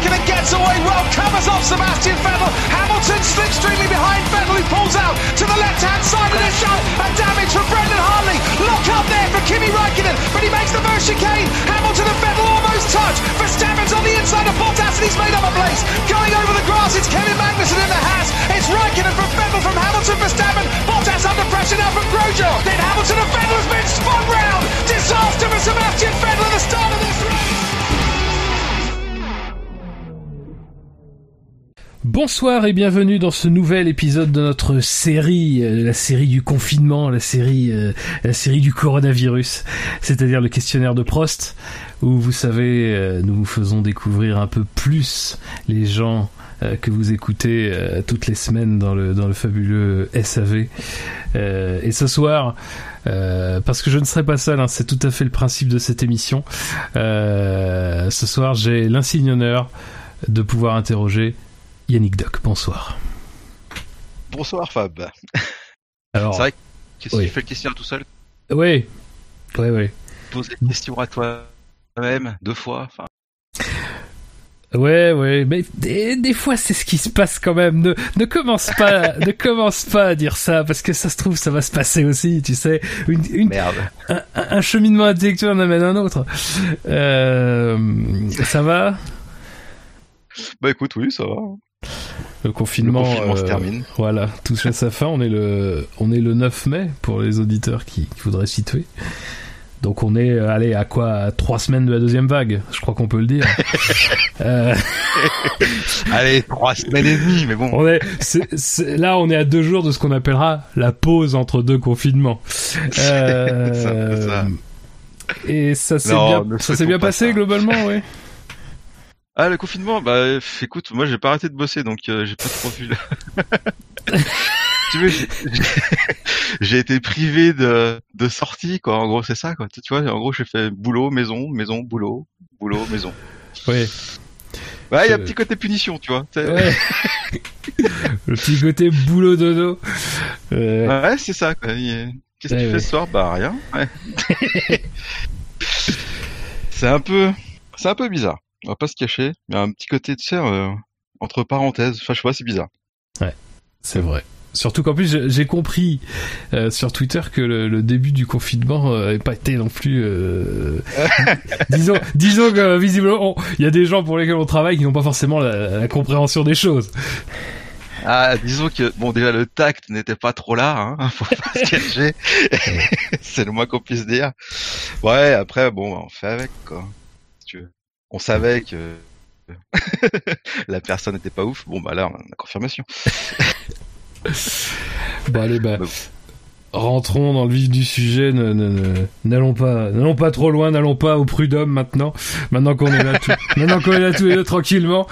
Raikkonen gets away well, covers off Sebastian Vettel. Hamilton slips, slipstreaming behind Vettel, who pulls out to the left-hand side of the shot. A damage from Brendan Hartley. Lock up there for Kimi Raikkonen, but he makes the first chicane. Hamilton and Vettel almost touch. Verstappen's on the inside of Bottas, and he's made up a place. Going over the grass, it's Kevin Magnussen in the Haas. It's Raikkonen from Vettel from Hamilton, Verstappen. Bottas under pressure now from Grosjean. Then Hamilton and Vettel has been spun round. Disaster for Sebastian Vettel at the start of this race. Bonsoir et bienvenue dans ce nouvel épisode de notre série, euh, la série du confinement, la série, euh, la série du coronavirus, c'est-à-dire le questionnaire de Prost, où vous savez, euh, nous vous faisons découvrir un peu plus les gens que vous écoutez toutes les semaines dans le dans le fabuleux SAV. Et ce soir, parce que je ne serai pas seul, hein, c'est tout à fait le principe de cette émission. Ce soir, j'ai l'insigne honneur de pouvoir interroger Yannick Doc. Bonsoir. Bonsoir Fab. Alors, C'est vrai que si oui. tu fais le questionnaire tout seul, oui, oui, oui. poser la question à toi-même deux fois, enfin, Ouais, ouais, mais des, des fois c'est ce qui se passe quand même. Ne, ne commence pas, ne commence pas à dire ça parce que ça se trouve ça va se passer aussi, tu sais. Une, une, merde. un, un cheminement intellectuel en amène un autre. Euh, ça va? Bah écoute, oui, ça va. Le confinement, Le confinement se euh, termine. Voilà, touche à sa fin. On est le, on est le 9 mai pour les auditeurs qui, qui voudraient situer. Donc on est, euh, allez, à quoi à Trois semaines de la deuxième vague, je crois qu'on peut le dire. euh, Allez, trois semaines et demie, mais bon. on est, là, on est à deux jours de ce qu'on appellera la pause entre deux confinements. Euh, C'est ça. Et ça s'est bien, ça bien pas passé ça. globalement, oui. Ah, le confinement, bah écoute, moi j'ai pas arrêté de bosser, donc euh, j'ai pas trop vu. tu veux, j'ai- été privé de, de sortie, quoi. En gros, c'est ça, quoi. Tu vois, en gros, j'ai fait boulot, maison, maison, boulot, boulot, maison. Oui. Ouais, il y a un petit côté punition, tu vois. Ouais. Le petit côté boulot dodo. Euh, Ouais, c'est ça, Qu'est-ce que Ouais, tu ouais. fais ce soir? Bah rien. Ouais. c'est un peu, c'est un peu bizarre. On va pas se cacher. Il y a un petit côté, tu sais, euh, entre parenthèses. Enfin, je sais pas, c'est bizarre. C'est vrai. Surtout qu'en plus j'ai- compris euh, sur Twitter que le, le début du confinement euh, n'avait pas été non plus. euh, disons, disons que visiblement il y a des gens pour lesquels on travaille qui n'ont pas forcément la, la compréhension des choses. Ah, disons que bon, déjà le tact n'était pas trop là. Hein, faut pas se cacher. c'est le moins qu'on puisse dire. Ouais. Après, bon, on fait avec quoi. On savait que la personne n'était pas ouf. Bon, bah là, on a confirmation. Bon allez bah. Bah, Rentrons dans le vif du sujet. N'allons pas, n'allons pas trop loin. N'allons pas au prud'homme maintenant. Maintenant qu'on est là, tout, maintenant qu'on est là tous les deux tranquillement.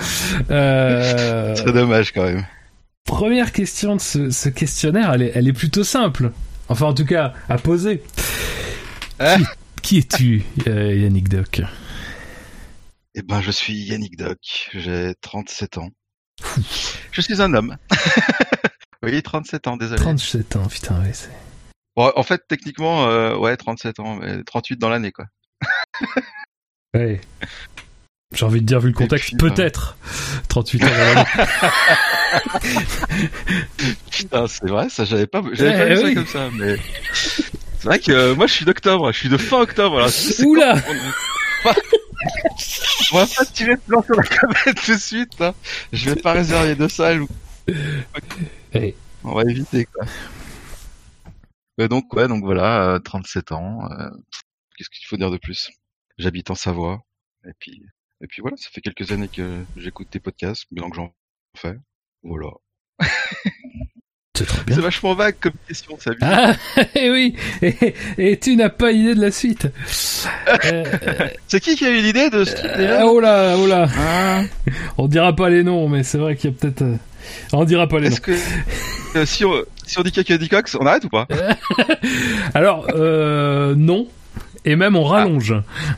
Euh, C'est dommage quand même. première question de ce, ce questionnaire, elle est, elle est plutôt simple. Enfin, en tout cas, à poser. Qui, qui es-tu, euh, Yannick Doc? Eh ben, je suis Yannick Doc, j'ai 37 ans. Je suis un homme. oui, 37 ans, désolé. 37 ans, putain, ouais, c'est... Bon, en fait, techniquement, euh, ouais, 37 ans, mais 38 dans l'année, quoi. Ouais. J'ai envie de dire, vu le contexte, bah. peut-être 38 ans dans l'année. Putain, c'est vrai, ça, j'avais pas, j'avais pas Eh vu oui. ça comme ça, mais c'est vrai que euh, moi, je suis d'octobre, je suis de fin octobre, là. C'est Oula on- va pas tirer le plan sur la comète tout de suite, là. Je vais pas réserver de salle, ou- Eh, on va éviter, quoi. Euh, donc, ouais, donc voilà, euh, 37 ans, euh, qu'est-ce qu'il faut dire de plus? J'habite en Savoie, et puis, et puis voilà, ça fait quelques années que j'écoute tes podcasts, maintenant que j'en fais. Voilà. C'est trop bien. C'est vachement vague comme question, ça. Ah, eh oui et, et tu n'as pas idée de la suite. Euh, C'est qui qui a eu l'idée de ce truc euh, déjà oh là, oh là. Ah, On dira pas les noms, mais c'est vrai qu'il y a peut-être... euh, On dira pas les noms. Est-ce que euh, si on si on dit caca dit cox, on arrête ou pas? Alors, euh, non. Et même on rallonge. Ah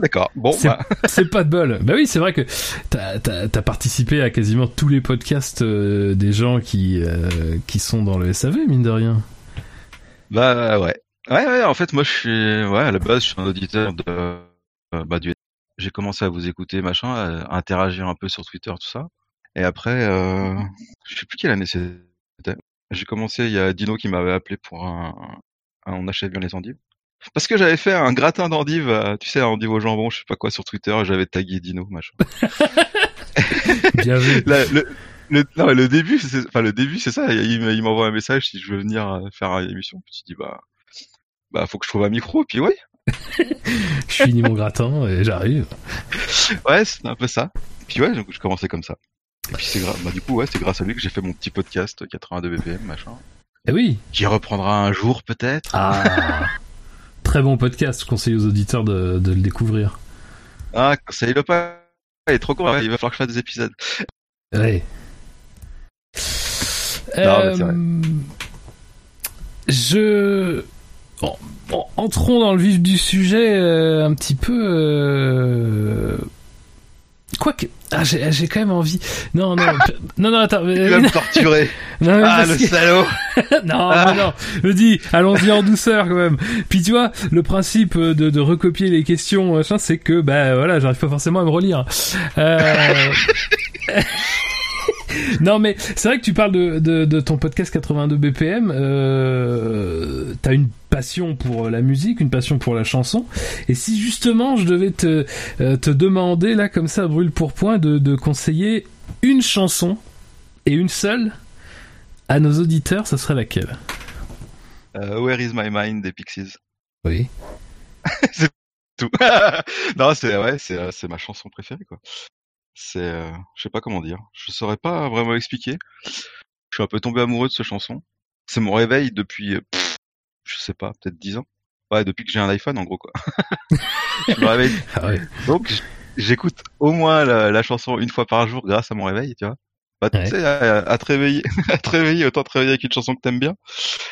d'accord. Bon, C'est- bah, C'est pas de bol. Bah oui, c'est vrai que t'as as, participé à quasiment tous les podcasts euh, des gens qui euh, qui sont dans le SAV, mine de rien. bah ouais. Ouais ouais. En fait, moi je suis ouais à la base je suis un auditeur de euh, bah du j'ai commencé à vous écouter, machin, à interagir un peu sur Twitter, tout ça. Et après, euh, je sais plus quelle année c'était. J'ai commencé, il y a Dino qui m'avait appelé pour un, un On achète bien les endives. Parce que j'avais fait un gratin d'endives, euh, tu sais, endive au jambon, je sais pas quoi, sur Twitter, et j'avais tagué Dino, machin. Bien vu. La- le, le, non, le début, c'est, enfin, le début, c'est ça. Il, il m'envoie un message si je veux venir euh, faire une émission. Puis tu dis, bah, bah, faut que je trouve un micro. Puis oui, Je finis mon gratin et j'arrive. ouais, c'est un peu ça. Puis ouais, donc, je commençais comme ça. Et puis c'est grâce, bah, du coup, ouais, c'est grâce à lui que j'ai fait mon petit podcast 82 BPM, machin. Eh oui. Qui reprendra un jour, peut-être. Ah. Très bon podcast. Je conseille aux auditeurs de, de le découvrir. Ah, ça il le pas. Il est trop court, ouais, il va falloir que je fasse des épisodes. Ouais. Non, vrai. Euh, je. Bon, bon, entrons dans le vif du sujet euh, un petit peu. Euh... Quoique. Ah, j'ai j'ai quand même envie. Non, non, non, non, attends. Euh, vas me torturer. non, mais ah, le que- salaud. non, Ah. non, non. Je dis, allons-y en douceur quand même. Puis tu vois, le principe de, de recopier les questions, machin, c'est que, bah voilà, j'arrive pas forcément à me relire. Euh... non, mais c'est vrai que tu parles de, de, de ton podcast 82 BPM. Euh... T'as une passion pour la musique, une passion pour la chanson. Et si justement je devais te, euh, te demander là comme ça, brûle pour point, de, de conseiller une chanson et une seule à nos auditeurs, ça serait laquelle? Euh, Where is my mind des Pixies. Oui. Tout. non, c'est ouais, c'est euh, c'est ma chanson préférée quoi. C'est, euh, je sais pas comment dire. Je saurais pas vraiment expliquer. Je suis un peu tombé amoureux de cette chanson. C'est mon réveil depuis, euh, pff, je sais pas, peut-être 10 ans. Ouais, depuis que j'ai un iPhone en gros quoi. je me réveille. Ah ouais. Donc j'écoute au moins la, la chanson une fois par jour grâce à mon réveil, tu vois. Bah, tu Ouais. sais, à, à te réveiller, à te réveiller, autant te réveiller avec une chanson que t'aimes bien.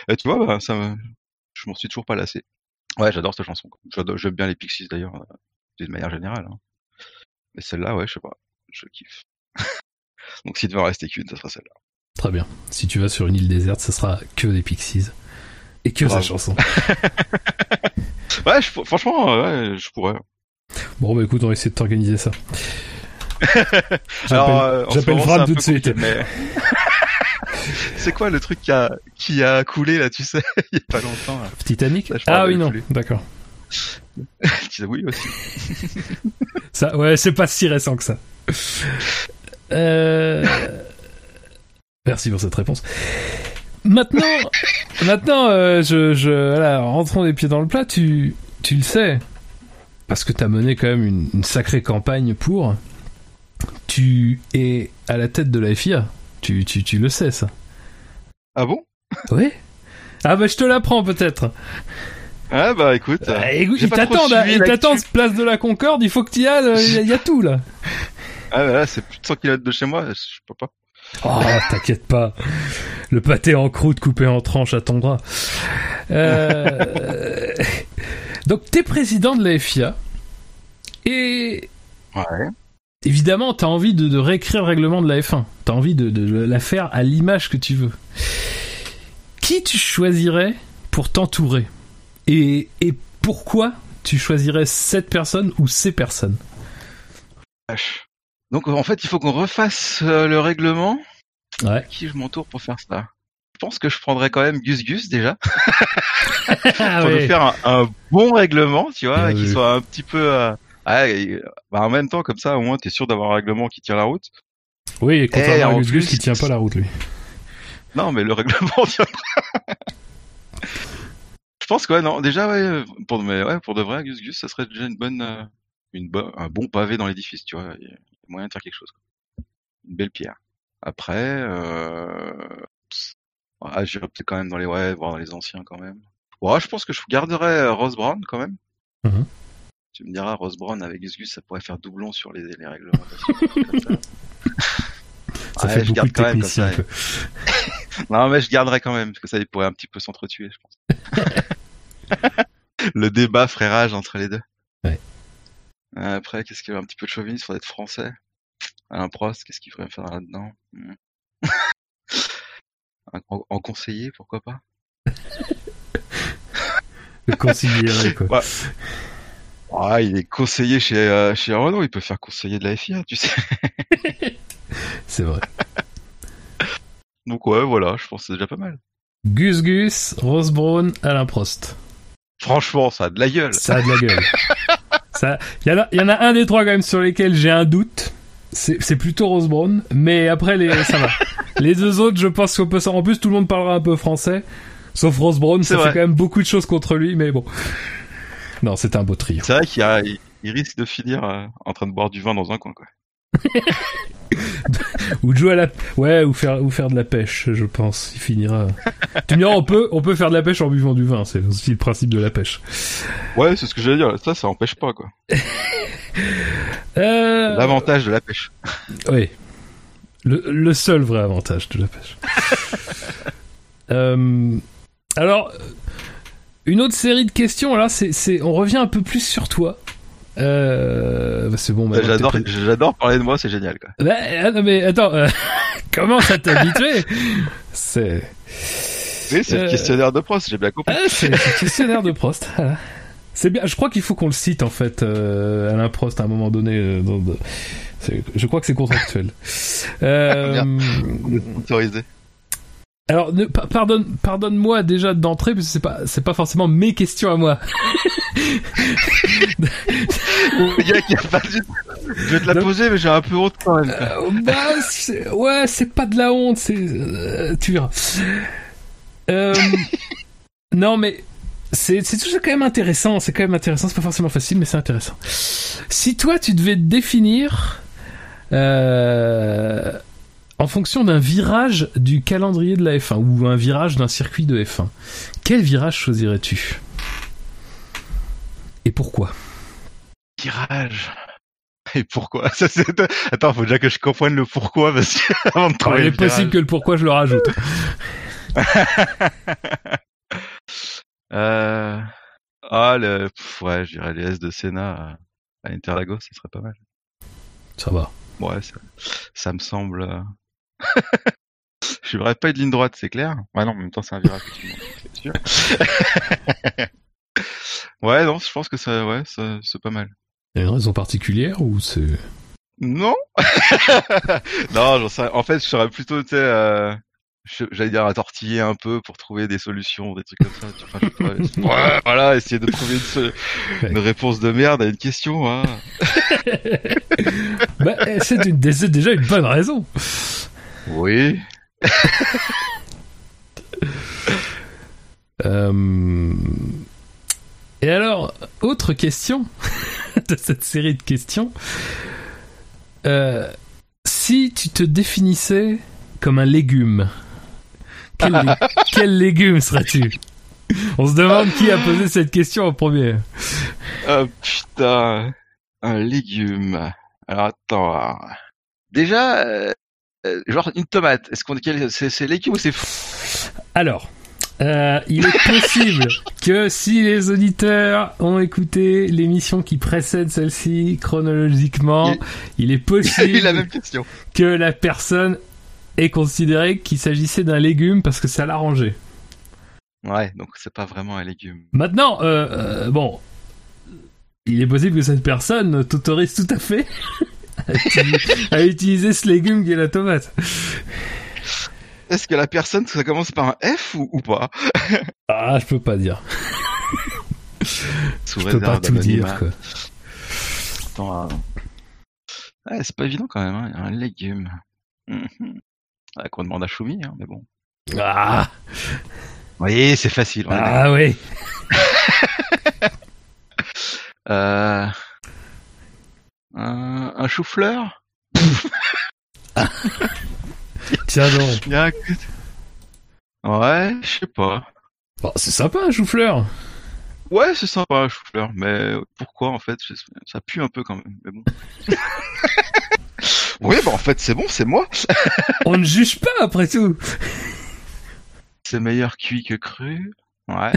Et tu vois, bah, ça me, je m'en suis toujours pas lassé. Ouais, j'adore cette chanson. j'aime bien les Pixies d'ailleurs, euh, d'une manière générale. hein. Mais celle-là, ouais, je sais pas, je kiffe. Donc s'il devait en rester qu'une, ça sera celle-là. Très bien. Si tu vas sur une île déserte, ce sera que des Pixies. Et que sa chanson. Ouais, je franchement, euh, ouais, je pourrais. Bon, bah écoute, on va essayer de t'organiser ça. Euh, J'appelle Fran un tout de suite. mais- c'est quoi le truc qui a, qui a coulé là, tu sais, il y a pas longtemps. Là? Titanic? Ça, Ah oui, non. D'accord. Oui aussi. Ça, ouais, c'est pas si récent que ça. Euh... Merci pour cette réponse. Maintenant, maintenant, euh, je, je, voilà, rentrons les pieds dans le plat. Tu, tu le sais, parce que t'as mené quand même une, une sacrée campagne pour. Tu es à la tête de la FIA. Tu, tu, tu le sais ça. Ah bon? Oui. Ah bah je te l'apprends peut-être. Ah bah écoute. euh, écoute, j'ai ils pas trop t'attendent, ils place de la Concorde. Il faut que tu y ailles. Il y, a- il y a tout là. Ah bah là, c'est plus de 100 km de chez moi, je peux pas. Oh, t'inquiète pas. Le pâté en croûte coupé en tranches à ton bras. Euh... Donc, t'es président de la FIA. Et Ouais. évidemment, t'as envie de, de réécrire le règlement de la F1. T'as envie de, de la faire à l'image que tu veux. Qui tu choisirais pour t'entourer? Et, et pourquoi tu choisirais cette personne ou ces personnes? Vache. Donc en fait, il faut qu'on refasse euh, le règlement. Ouais. Qui je m'entoure pour faire ça? Je pense que je prendrais quand même Gus Gus déjà Ah pour nous faire un, un bon règlement, tu vois, qui soit un petit peu. euh, ouais, et, bah, en même temps, comme ça, au moins, t'es sûr d'avoir un règlement qui tient la route. Oui, et contrairement en à Gus Gus qui tient pas la route lui. Non, mais le règlement tiendra. je pense que ouais, non, déjà ouais, pour mais ouais, pour de vrai, Gus Gus, ça serait déjà une bonne, euh, une bo- un bon pavé dans l'édifice, tu vois. Moyen de faire quelque chose. Une belle pierre. Après, euh... ah, j'irais peut-être quand même dans les ouais, voir dans les anciens quand même. Ouais, je pense que je garderais euh, Rose Brown quand même. Mhm. Tu me diras, Rose Brown avec Gus Gus, ça pourrait faire doublon sur les, les réglementations. comme ça. Ça Ouais, fait je garde de quand même comme ça. Non, mais je garderai quand même, parce que ça, il pourrait un petit peu s'entretuer, je pense. le débat frérage entre les deux. Ouais. Après, qu'est-ce qu'il y a un petit peu de chauvinisme, faudrait être français? Alain Prost, qu'est-ce qu'il faudrait faire là-dedans? Un- en, en conseiller, pourquoi pas? Le considérer quoi. Ah, il est conseiller chez, euh, chez Renault, il peut faire conseiller de la FIA, tu sais. C'est vrai. Donc ouais, voilà, je pense que c'est déjà pas mal. Gus Gus, Rose Brown, Alain Prost. Franchement, ça a de la gueule. Ça a de la gueule. Ça, il y, en a- y en a un des trois quand même sur lesquels j'ai un doute. C'est c'est plutôt Rose Brown, mais après les, ça va. Les deux autres, je pense qu'on peut s'en. En plus, tout le monde parlera un peu français, sauf Rose Brown. C'est Ça fait quand même beaucoup de choses contre lui, mais bon. Non, c'était un beau trio. C'est vrai qu'il il risque de finir euh, en train de boire du vin dans un coin, quoi. Ou de jouer à la, ouais, ou faire, ou faire de la pêche, je pense. Il finira. tu me diras, on peut, on peut faire de la pêche en buvant du vin. C'est aussi le principe de la pêche. Ouais, c'est ce que j'allais dire. Ça, ça empêche pas, quoi. Euh... L'avantage de la pêche. Oui. Le, le seul vrai avantage de la pêche. Euh, alors, une autre série de questions, là, c'est, c'est, on revient un peu plus sur toi. Euh, bah, c'est bon, maintenant, J'adore, parler de moi, c'est génial, quoi. Bah, ah, non, mais attends, euh, comment ça t'a habitué C'est, Oui, c'est Euh, le questionnaire de Prost, j'ai bien compris. ah, c'est le questionnaire de Prost. voilà. C'est bien. Je crois qu'il faut qu'on le cite en fait, euh, Alain Prost, à un moment donné. euh, dans- je crois que c'est contractuel. Euh, Autorisé. Alors, ne, pa- pardonne, pardonne-moi déjà d'entrée, parce que c'est pas, c'est pas forcément mes questions à moi. A pas. Je vais te la Donc- poser, mais j'ai un peu honte quand même. Euh, bah, c'est- ouais, c'est pas de la honte, c'est, euh, tu verras. Euh, non, mais c'est, c'est toujours quand même intéressant. C'est quand même intéressant. C'est pas forcément facile, mais c'est intéressant. Si toi, tu devais te définir euh, en fonction d'un virage du calendrier de la F1 ou un virage d'un circuit de F1, quel virage choisirais-tu? Et pourquoi? Tirage. Et pourquoi? Ça. Attends, faut déjà que je comprenne le pourquoi parce que avant de Alors, Il est le possible virage. que le pourquoi je le rajoute. Euh... Ah, le... pff, ouais, je dirais les S de Senna à- à Interlagos, ce serait pas mal. Ça va. Ouais, ça, ça me semble... je verrais pas une ligne droite, c'est clair. Ouais, non, en même temps, c'est un virage, sûr. ouais, non, je pense que ça, ouais, ça, c'est pas mal. Il y a une raison particulière ou c'est... Non Non, sais- en fait, je serais plutôt, tu sais, euh, j'allais dire à tortiller un peu pour trouver des solutions, des trucs comme ça. Je ouais, voilà, essayer de trouver une, se- une réponse de merde à une question. Hein. Bah, eh, c'est déjà une bonne raison. Oui. Euh, Et alors, autre question de cette série de questions. Euh, Si tu te définissais comme un légume, quel, lé- quel légume serais-tu? On se demande qui a posé cette question en premier. Oh putain, un légume. Alors attends. Déjà, euh, euh, genre une tomate. Est-ce qu'on c'est c'est légume ou c'est fou Alors, euh, il est possible que si les auditeurs ont écouté l'émission qui précède celle-ci chronologiquement, il est possible la même question. que la personne ait considéré qu'il s'agissait d'un légume parce que ça l'arrangeait. Ouais, donc c'est pas vraiment un légume. Maintenant, euh, euh, bon, il est possible que cette personne t'autorise tout à fait à utiliser, ce légume qui est la tomate. Est-ce que la personne, ça commence par un F ou, ou pas? Ah, je peux pas dire. Sous Je peux pas tout dire, quoi. Attends, euh, Ouais, c'est pas évident quand même, hein. un légume. Ouais, qu'on demande à Choumi, hein, mais bon. Ah, Oui, c'est facile. on ah oui. Euh... Un, chou-fleur Tiens donc. Un Ouais, je sais pas. Bon, c'est sympa un chou-fleur. Ouais, c'est sympa un chou-fleur, mais pourquoi en fait Ça pue un peu quand même, mais bon. oui, bah en fait c'est bon, c'est moi. On ne juge pas après tout. C'est meilleur cuit que cru. Ouais,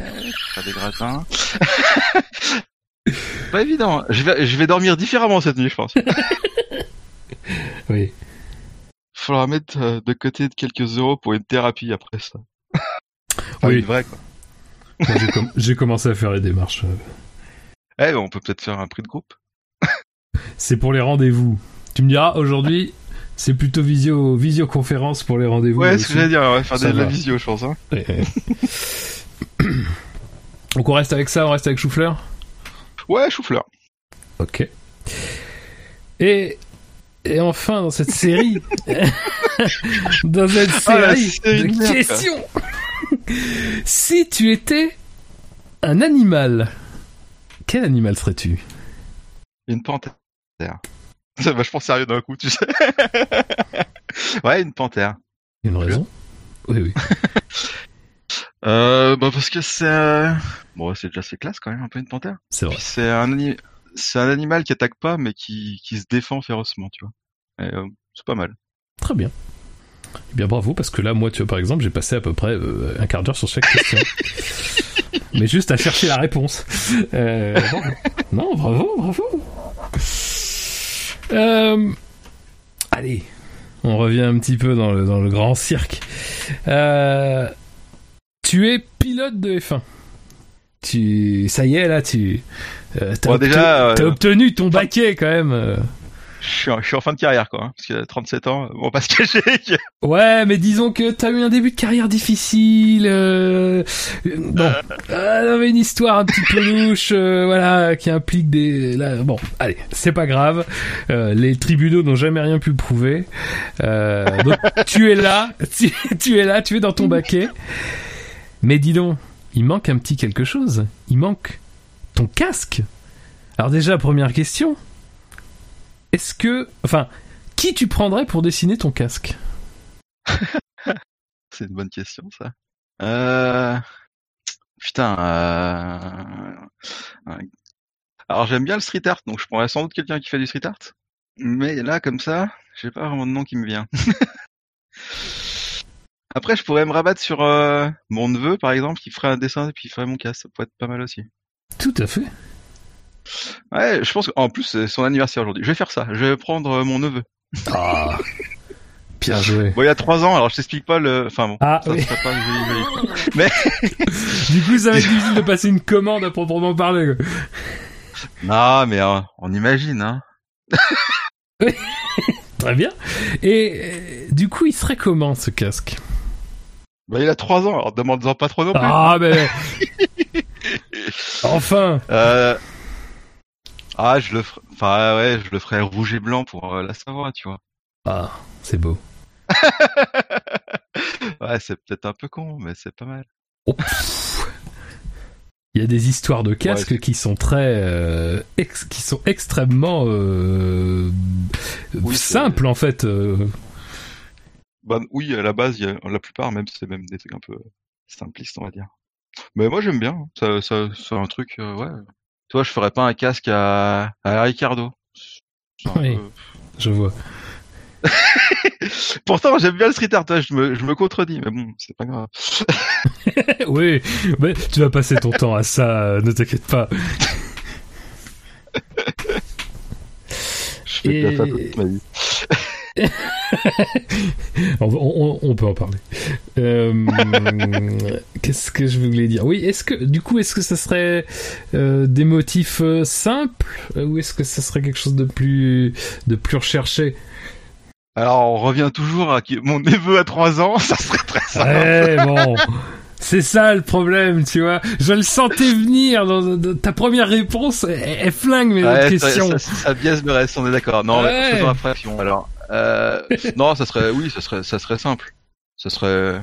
pas des gratins. Pas évident. Je vais, je vais dormir différemment cette nuit, je pense. Oui. Faudra mettre euh, de côté quelques euros pour une thérapie après ça. Oui. une vraie, quoi. J'ai, com- j'ai commencé à faire les démarches. euh. Eh, on peut peut-être faire un prix de groupe. C'est pour les rendez-vous. Tu me diras, aujourd'hui, c'est plutôt visio, visioconférence pour les rendez-vous. Ouais, ce que j'allais dire, on va faire de la visio, je pense. Hein. Ouais, ouais. Donc on reste avec ça, on reste avec Choufleur? Ouais, chou-fleur. Ok. Et, et enfin, dans cette série, dans cette Ah, série de de merde, questions, si tu étais un animal, quel animal serais-tu? Une panthère. C'est vachement sérieux d'un coup, tu sais. ouais, une panthère. Une raison? Oui, oui. Euh, bah parce que c'est... euh, Bon, c'est déjà assez classe quand même, un peu une panthère. C'est vrai. C'est un, c'est un animal qui attaque pas, mais qui, qui se défend férocement, tu vois. Euh, c'est pas mal. Très bien. Eh bien bravo, parce que là, moi, tu vois, par exemple, j'ai passé à peu près euh, un quart d'heure sur chaque question. Mais juste à chercher la réponse. Euh. Non, bravo, bravo. Euh, allez, on revient un petit peu dans le, dans le grand cirque. Euh, tu es pilote de F1. Tu, ça y est, là, tu, euh, t'as Bon, obte- déjà, euh, t'as obtenu ton baquet quand même. euh. Je suis, en- je suis en fin de carrière, quoi. hein, parce que 37 ans, on va pas se cacher. Ouais, mais disons que t'as eu un début de carrière difficile. Euh... euh, Bon, euh, une histoire un petit peu louche, euh, voilà, qui implique des. Là, bon, allez, c'est pas grave. Euh, les tribunaux n'ont jamais rien pu prouver. Euh, donc tu es là, tu, tu es là, tu es dans ton baquet. Mais dis donc, il manque un petit quelque chose. Il manque ton casque. Alors déjà, première question. Est-ce que, enfin, qui tu prendrais pour dessiner ton casque C'est une bonne question, ça. Euh... Putain. Euh... Alors j'aime bien le street art, donc je prendrais sans doute quelqu'un qui fait du street art. Mais là, comme ça, j'ai pas vraiment de nom qui me vient. Après, je pourrais me rabattre sur euh, mon neveu, par exemple, qui ferait un dessin et puis il ferait mon casque. Ça pourrait être pas mal aussi. Tout à fait. Ouais, je pense qu'en plus, c'est son anniversaire aujourd'hui. Je vais faire ça. Je vais prendre euh, mon neveu. Ah, bien joué. Bon, il y a trois ans, alors je t'explique pas le... Enfin bon, Ah ça oui. serait pas joli, joli. Du coup, ça va être difficile de passer une commande à proprement parler. quoi. Non, mais euh, on imagine, hein. Très bien. Et euh, du coup, il serait comment ce casque? Bah, il a trois ans, alors demande-en pas trop non plus. Ah, ben. enfin. Euh... Ah, je le ferai... Enfin, ouais, je le ferai rouge et blanc pour euh, la Savoie, tu vois. Ah, c'est beau. Ouais, c'est peut-être un peu con, mais c'est pas mal. Oh. Il y a des histoires de casques Ouais. qui sont très, euh, ex- qui sont extrêmement Oui, simples en fait. Bah, oui, à la base, y a... la plupart, même, c'est même des trucs un peu simplistes, on va dire. Mais moi, j'aime bien. Ça, ça, c'est un truc, euh, ouais. Toi, je ferais pas un casque à, à Ricardo. Oui. peu- Je vois. Pourtant, j'aime bien le street art, hein, je me, je me contredis, mais bon, c'est pas grave. oui, mais tu vas passer ton temps à ça, euh, ne t'inquiète pas. Je fais de Et- la photo toute ma vie. on, on- on peut en parler. Euh, Qu'est-ce que je voulais dire? Oui, est-ce que du coup, est-ce que ça serait euh, des motifs euh, simples ou est-ce que ça serait quelque chose de plus de plus recherché? Alors, on revient toujours à mon neveu à 3 ans, ça serait très simple. Ouais, bon. C'est ça le problème, tu vois. Je le sentais venir dans, dans- ta première réponse. Elle, elle flingue mes autres Ouais, ça, questions. ça, ça biaise le reste, on est d'accord. Non, Ouais. faisons abstraction, alors. Euh, non, ça serait, oui, ça serait, ça serait simple. Ça serait,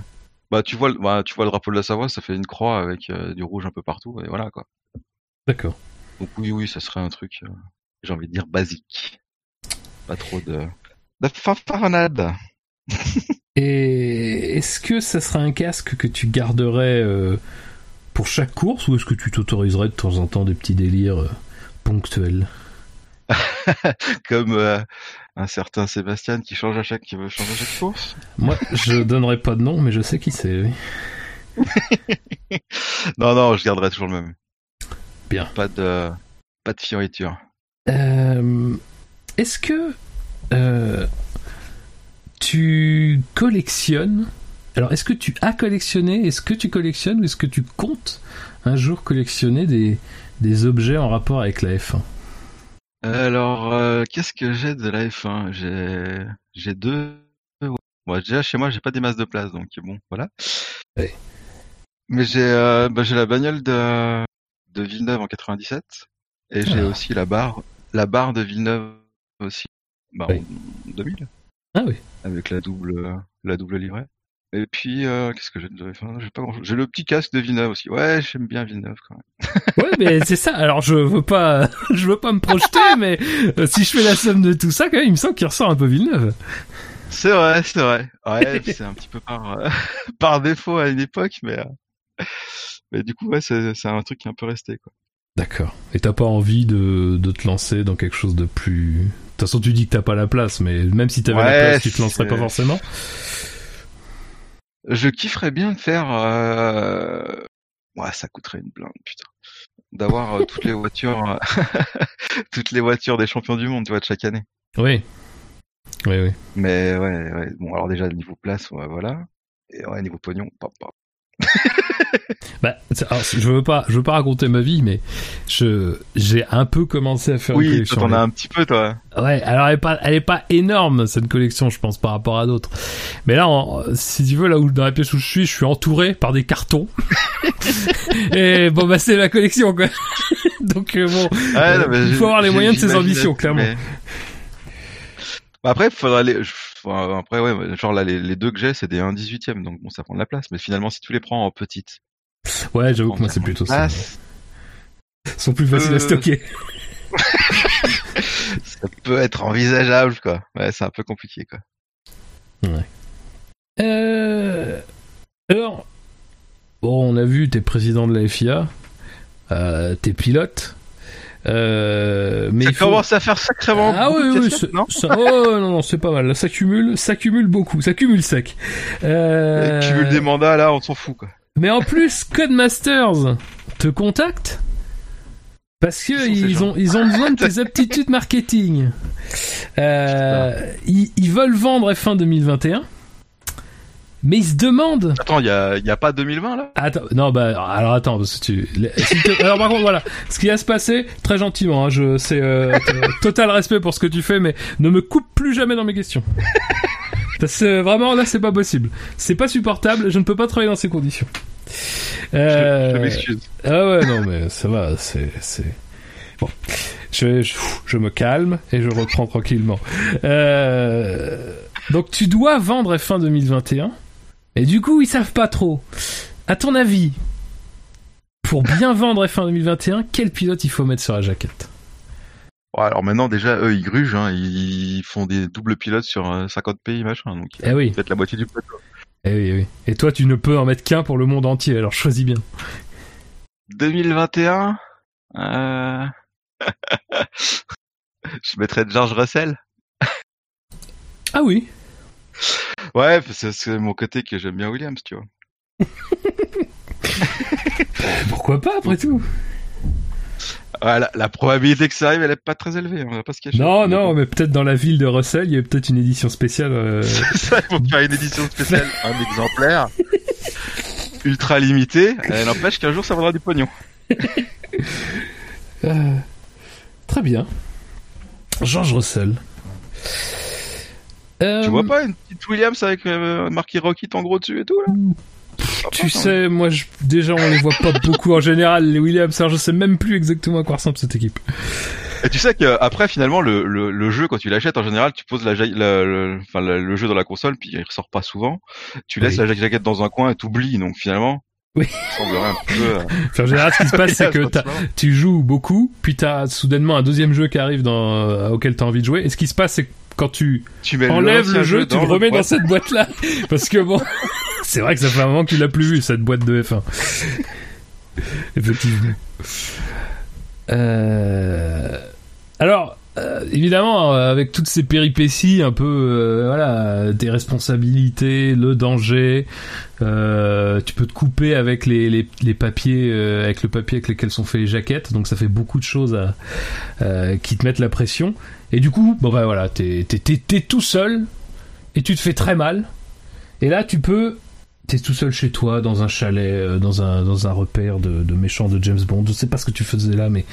bah, tu vois, le- bah, tu vois le drapeau de la Savoie, ça fait une croix avec euh, du rouge un peu partout, et voilà, quoi. D'accord. Donc oui, oui, ça serait un truc, euh, j'ai envie de dire basique. Pas trop de, de fanfaronade. Et est-ce que ça serait un casque que tu garderais euh, pour chaque course ou est-ce que tu t'autoriserais de temps en temps des petits délires euh, ponctuels? Comme euh, un certain Sébastien qui change à chaque, qui veut changer à chaque course. Moi, je donnerai pas de nom, mais je sais qui c'est. oui. Non, non, je garderai toujours le même. Bien. Pas de, pas de fioriture. Euh, est-ce que euh, tu collectionnes Alors, est-ce que tu as collectionné Est-ce que tu collectionnes ou est-ce que tu comptes un jour collectionner des, des objets en rapport avec la F1. Alors, euh, qu'est-ce que j'ai de la F1 J'ai j'ai deux. Bon, déjà chez moi, j'ai pas des masses de place, donc bon, voilà. Ouais. Mais j'ai euh, bah, j'ai la bagnole de de Villeneuve en 97 et j'ai Ah. aussi la barre la barre de Villeneuve aussi bah, Oui. en 2000 Ah oui. avec la double la double livret. Et puis euh, qu'est-ce que j'ai de F1 J'ai pas grand J'ai le petit casque de Villeneuve aussi. Ouais, j'aime bien Villeneuve quand même. Ouais, mais c'est ça. Alors je veux pas, je veux pas me projeter, mais euh, si je fais la somme de tout ça, quand même, il me semble qu'il ressort un peu Villeneuve. C'est vrai, c'est vrai. Ouais, c'est un petit peu par euh, par défaut à une époque, mais euh, mais du coup ouais, c'est c'est un truc qui est un peu resté quoi. D'accord. Et t'as pas envie de, de te lancer dans quelque chose de plus. De toute façon, tu dis que t'as pas la place, mais même si t'avais la Ouais, place, tu te lancerais pas forcément. Je kifferais bien de faire. Euh... Ouais, ça coûterait une blinde, putain. D'avoir euh, toutes les voitures, euh, toutes les voitures des champions du monde, tu vois, de chaque année. Oui. Oui, oui. Mais ouais, ouais. Bon, alors déjà niveau place, ouais, voilà. Et ouais, niveau pognon, pas, pas. Bah, alors, je veux pas, je veux pas raconter ma vie, mais je, j'ai un peu commencé à faire une Oui, collection. toi t'en as un petit peu, toi. Ouais, alors elle est pas, elle est pas énorme cette collection, je pense, par rapport à d'autres. Mais là, en- si tu veux, là où dans la pièce où je suis, je suis entouré par des cartons. Et bon, bah c'est la collection, quoi. Donc euh, bon, Ouais, Euh, non, il faut avoir les moyens de ses ambitions, clairement. mais- Bah, après, faudra les. enfin, Après, ouais, genre là, les, les deux que j'ai, c'est des 1 18 donc bon, ça prend de la place. Mais finalement, si tu les prends en petites, ouais, j'avoue que moi c'est plutôt ça. Ils sont plus faciles à Euh, stocker. ça peut être envisageable, quoi. Ouais, c'est un peu compliqué, quoi. Euh... Alors, bon, on a vu, t'es président de la FIA, euh, t'es pilote. Euh, mais ça faut- commence à faire sacrément. Ah oui, oui, non ça- oh non, non, c'est pas mal. Ça cumule, ça cumule beaucoup, ça cumule sec. Euh, Tu veux des mandats là, on s'en fout, quoi. Mais en plus, Codemasters te contacte parce que ils ont ils ont besoin de tes aptitudes marketing. Euh, ils, ils veulent vendre F1 2021, mais ils se demandent. Attends, il y a, y a pas 2020 là? Attends, non bah alors attends parce que tu. Alors par contre voilà, ce qui va se passer très gentiment. Hein, je c'est euh, total respect pour ce que tu fais, mais ne me coupe plus jamais dans mes questions. Parce que vraiment là c'est pas possible, c'est pas supportable. Je ne peux pas travailler dans ces conditions. Je, Euh, je m'excuse. ah ouais, non, mais ça va, c'est, c'est, bon. Je, je, je me calme et je reprends tranquillement. Euh, donc tu dois vendre F1 2021. Et du coup, ils savent pas trop. À ton avis, pour bien vendre F1 2021, quel pilote il faut mettre sur la jaquette? Ouais, alors maintenant déjà, eux, ils grugent, hein, ils font des doubles pilotes sur euh, 50 pays, machin, donc Eh oui, peut-être la moitié du plateau. eh oui, eh oui. Et toi, tu ne peux en mettre qu'un pour le monde entier, alors choisis bien. 2021, euh... je mettrais George Russell. Ah oui Ouais, parce que c'est mon côté que j'aime bien Williams, tu vois. Pourquoi pas, après tout Ouais, la, la probabilité que ça arrive, elle est pas très élevée, on va pas se cacher. Non, non, mais peut-être dans la ville de Russell, il y a peut-être une édition spéciale. euh, ça, il faut faire une édition spéciale, un exemplaire, ultra limité. Elle n'empêche qu'un jour ça vaudra du pognon. Euh, très bien. George Russell. Euh, Tu vois pas une petite Williams avec euh, marqué Rocket en gros dessus et tout là Tu sais, moi, je, déjà, on les voit pas beaucoup en général, les Williams. Alors, je sais même plus exactement à quoi ressemble cette équipe. Et tu sais que après finalement le, le, le jeu quand tu l'achètes en général tu poses la, ja- la- le, enfin, la- le jeu dans la console puis il ressort pas souvent. Tu laisses Oui. la ja- jaquette dans un coin et t'oublies donc finalement. Oui. Un peu. euh, Enfin, en général, ce qui se passe, c'est que t'as- tu joues beaucoup, puis t'as soudainement un deuxième jeu qui arrive dans, euh, auquel t'as envie de jouer. Et ce qui se passe, c'est que quand tu enlèves le jeu, tu le remets dans boîte. cette boîte-là. Parce que bon, c'est vrai que ça fait un moment que tu l'as plus vu, cette boîte de F1. Effectivement. Euh... Alors, euh, évidemment, euh, avec toutes ces péripéties, un peu, euh, voilà, des responsabilités, le danger, tu peux te couper avec les, les, papiers, avec le papier avec lesquels sont faits les jaquettes, donc ça fait beaucoup de choses à, qui te mettent la pression. Et du coup, bon bah voilà, t'es tout seul et tu te fais très mal. Et là, tu peux t'es tout seul chez toi, dans un chalet, euh, dans un, dans un repère de, de méchants de James Bond. Je sais pas ce que tu faisais là, mais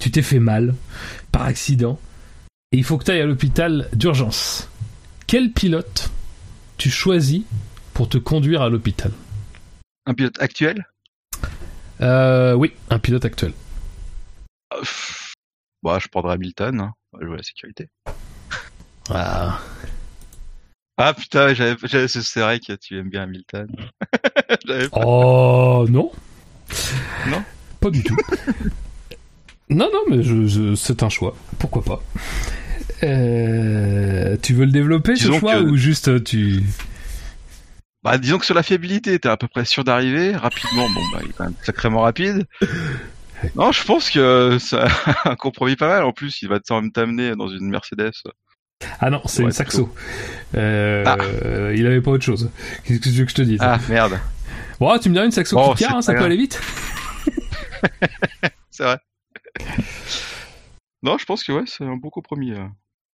tu t'es fait mal, par accident. Et il faut que tu ailles à l'hôpital d'urgence. Quel pilote tu choisis pour te conduire à l'hôpital? Un pilote actuel? Euh, Oui, un pilote actuel. Euh, bah, je prendrais Hamilton, hein. je veux la sécurité. Ah. Ah putain, j'avais, j'avais, c'est vrai que tu aimes bien Hamilton. oh non. Non? Pas du tout. non non mais je, c'est un choix. Pourquoi pas? Euh, tu veux le développer ce choix ou juste tu bah, disons que sur la fiabilité, t'es à peu près sûr d'arriver rapidement. Bon, bah, il est quand même sacrément rapide. Non, je pense que ça un compromis pas mal. En plus, il va t'amener dans une Mercedes ah non, c'est une saxo. Euh, ah. Il avait pas autre chose. Qu'est-ce que tu veux que je te dise Ah merde. Bon, tu me diras une saxo oh, qui hein, ça peut aller vite. c'est vrai. Non, je pense que ouais, c'est un bon compromis.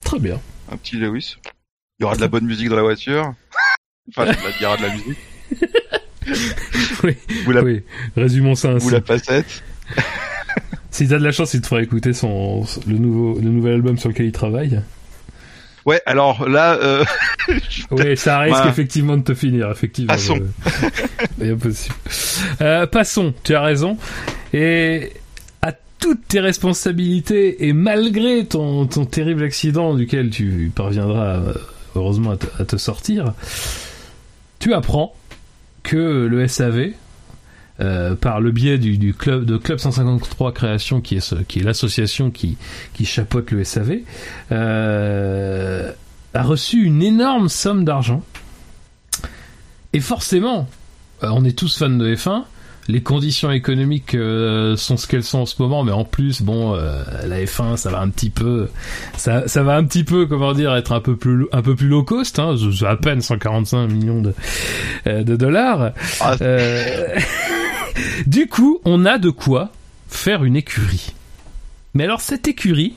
Très bien. Un petit Lewis. Il y aura de la bonne musique dans la voiture. enfin, il y aura de la musique. oui. oui. Résumons ça ainsi. Ou la passette. si t'as de la chance, il te fera écouter son, le, nouveau, le nouvel album sur lequel il travaille. Ouais, alors là. Euh... oui, ça risque effectivement de te finir, effectivement. Passons. Euh, impossible. Euh, passons, tu as raison. Et à toutes tes responsabilités, et malgré ton, ton terrible accident duquel tu parviendras euh, heureusement à te sortir, tu apprends que le SAV, euh, par le biais du, club de Club 153 Création, qui est, qui est l'association qui, qui chapeaute le SAV, euh, a reçu une énorme somme d'argent. Et forcément, euh, on est tous fans de F1. Les conditions économiques sont ce qu'elles sont en ce moment, mais en plus, bon, la F1, ça va un petit peu, ça, ça, va un petit peu, comment dire, être un peu plus, un peu plus low cost, hein, à peine 145 millions de, de dollars. Ah. Du coup, on a de quoi faire une écurie. Mais alors cette écurie,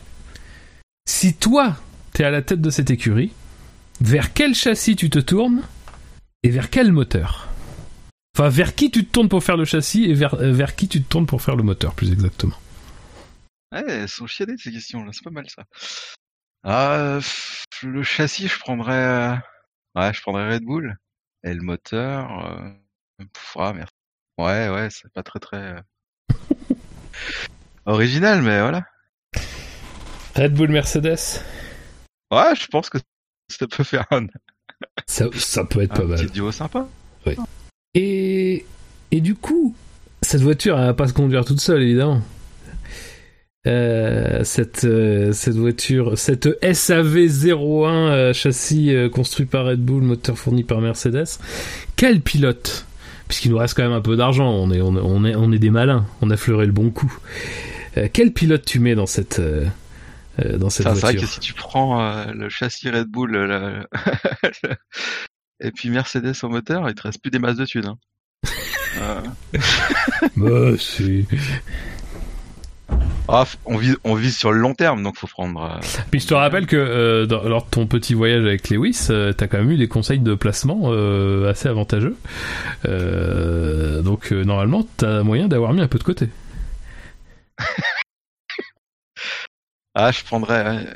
si toi, t'es à la tête de cette écurie, vers quel châssis tu te tournes et vers quel moteur? Enfin, vers qui tu te tournes pour faire le châssis et vers, euh, vers qui tu te tournes pour faire le moteur, plus exactement? Ouais, elles sont chiadées ces questions-là, c'est pas mal ça. Ah, le châssis, je prendrais... Euh, ouais, je prendrais Red Bull. Et le moteur... Euh... ah, merci. Ouais, ouais, c'est pas très très original, mais voilà. Red Bull Mercedes. Ouais, je pense que ça peut faire un. ça, ça peut être pas mal. Petit duo sympa. Et et du coup, cette voiture, elle va pas se conduire toute seule, évidemment. Euh, cette euh, cette voiture, cette SAV 01 châssis construit par Red Bull, moteur fourni par Mercedes. Quel pilote? Puisqu'il nous reste quand même un peu d'argent, on est, on, est, on est des malins, on a fleuré le bon coup. Euh, quel pilote tu mets dans cette, euh, euh, dans cette voiture C'est vrai que si tu prends le châssis Red Bull et puis Mercedes au moteur, il te reste plus des masses de thunes. Hein. bah, c'est... Ah, on vise, on vise sur le long terme, donc faut prendre. Euh, Puis je te rappelle que euh, lors de ton petit voyage avec Lewis, euh, t'as quand même eu des conseils de placement assez avantageux. donc normalement, t'as moyen d'avoir mis un peu de côté. Ah, je prendrais,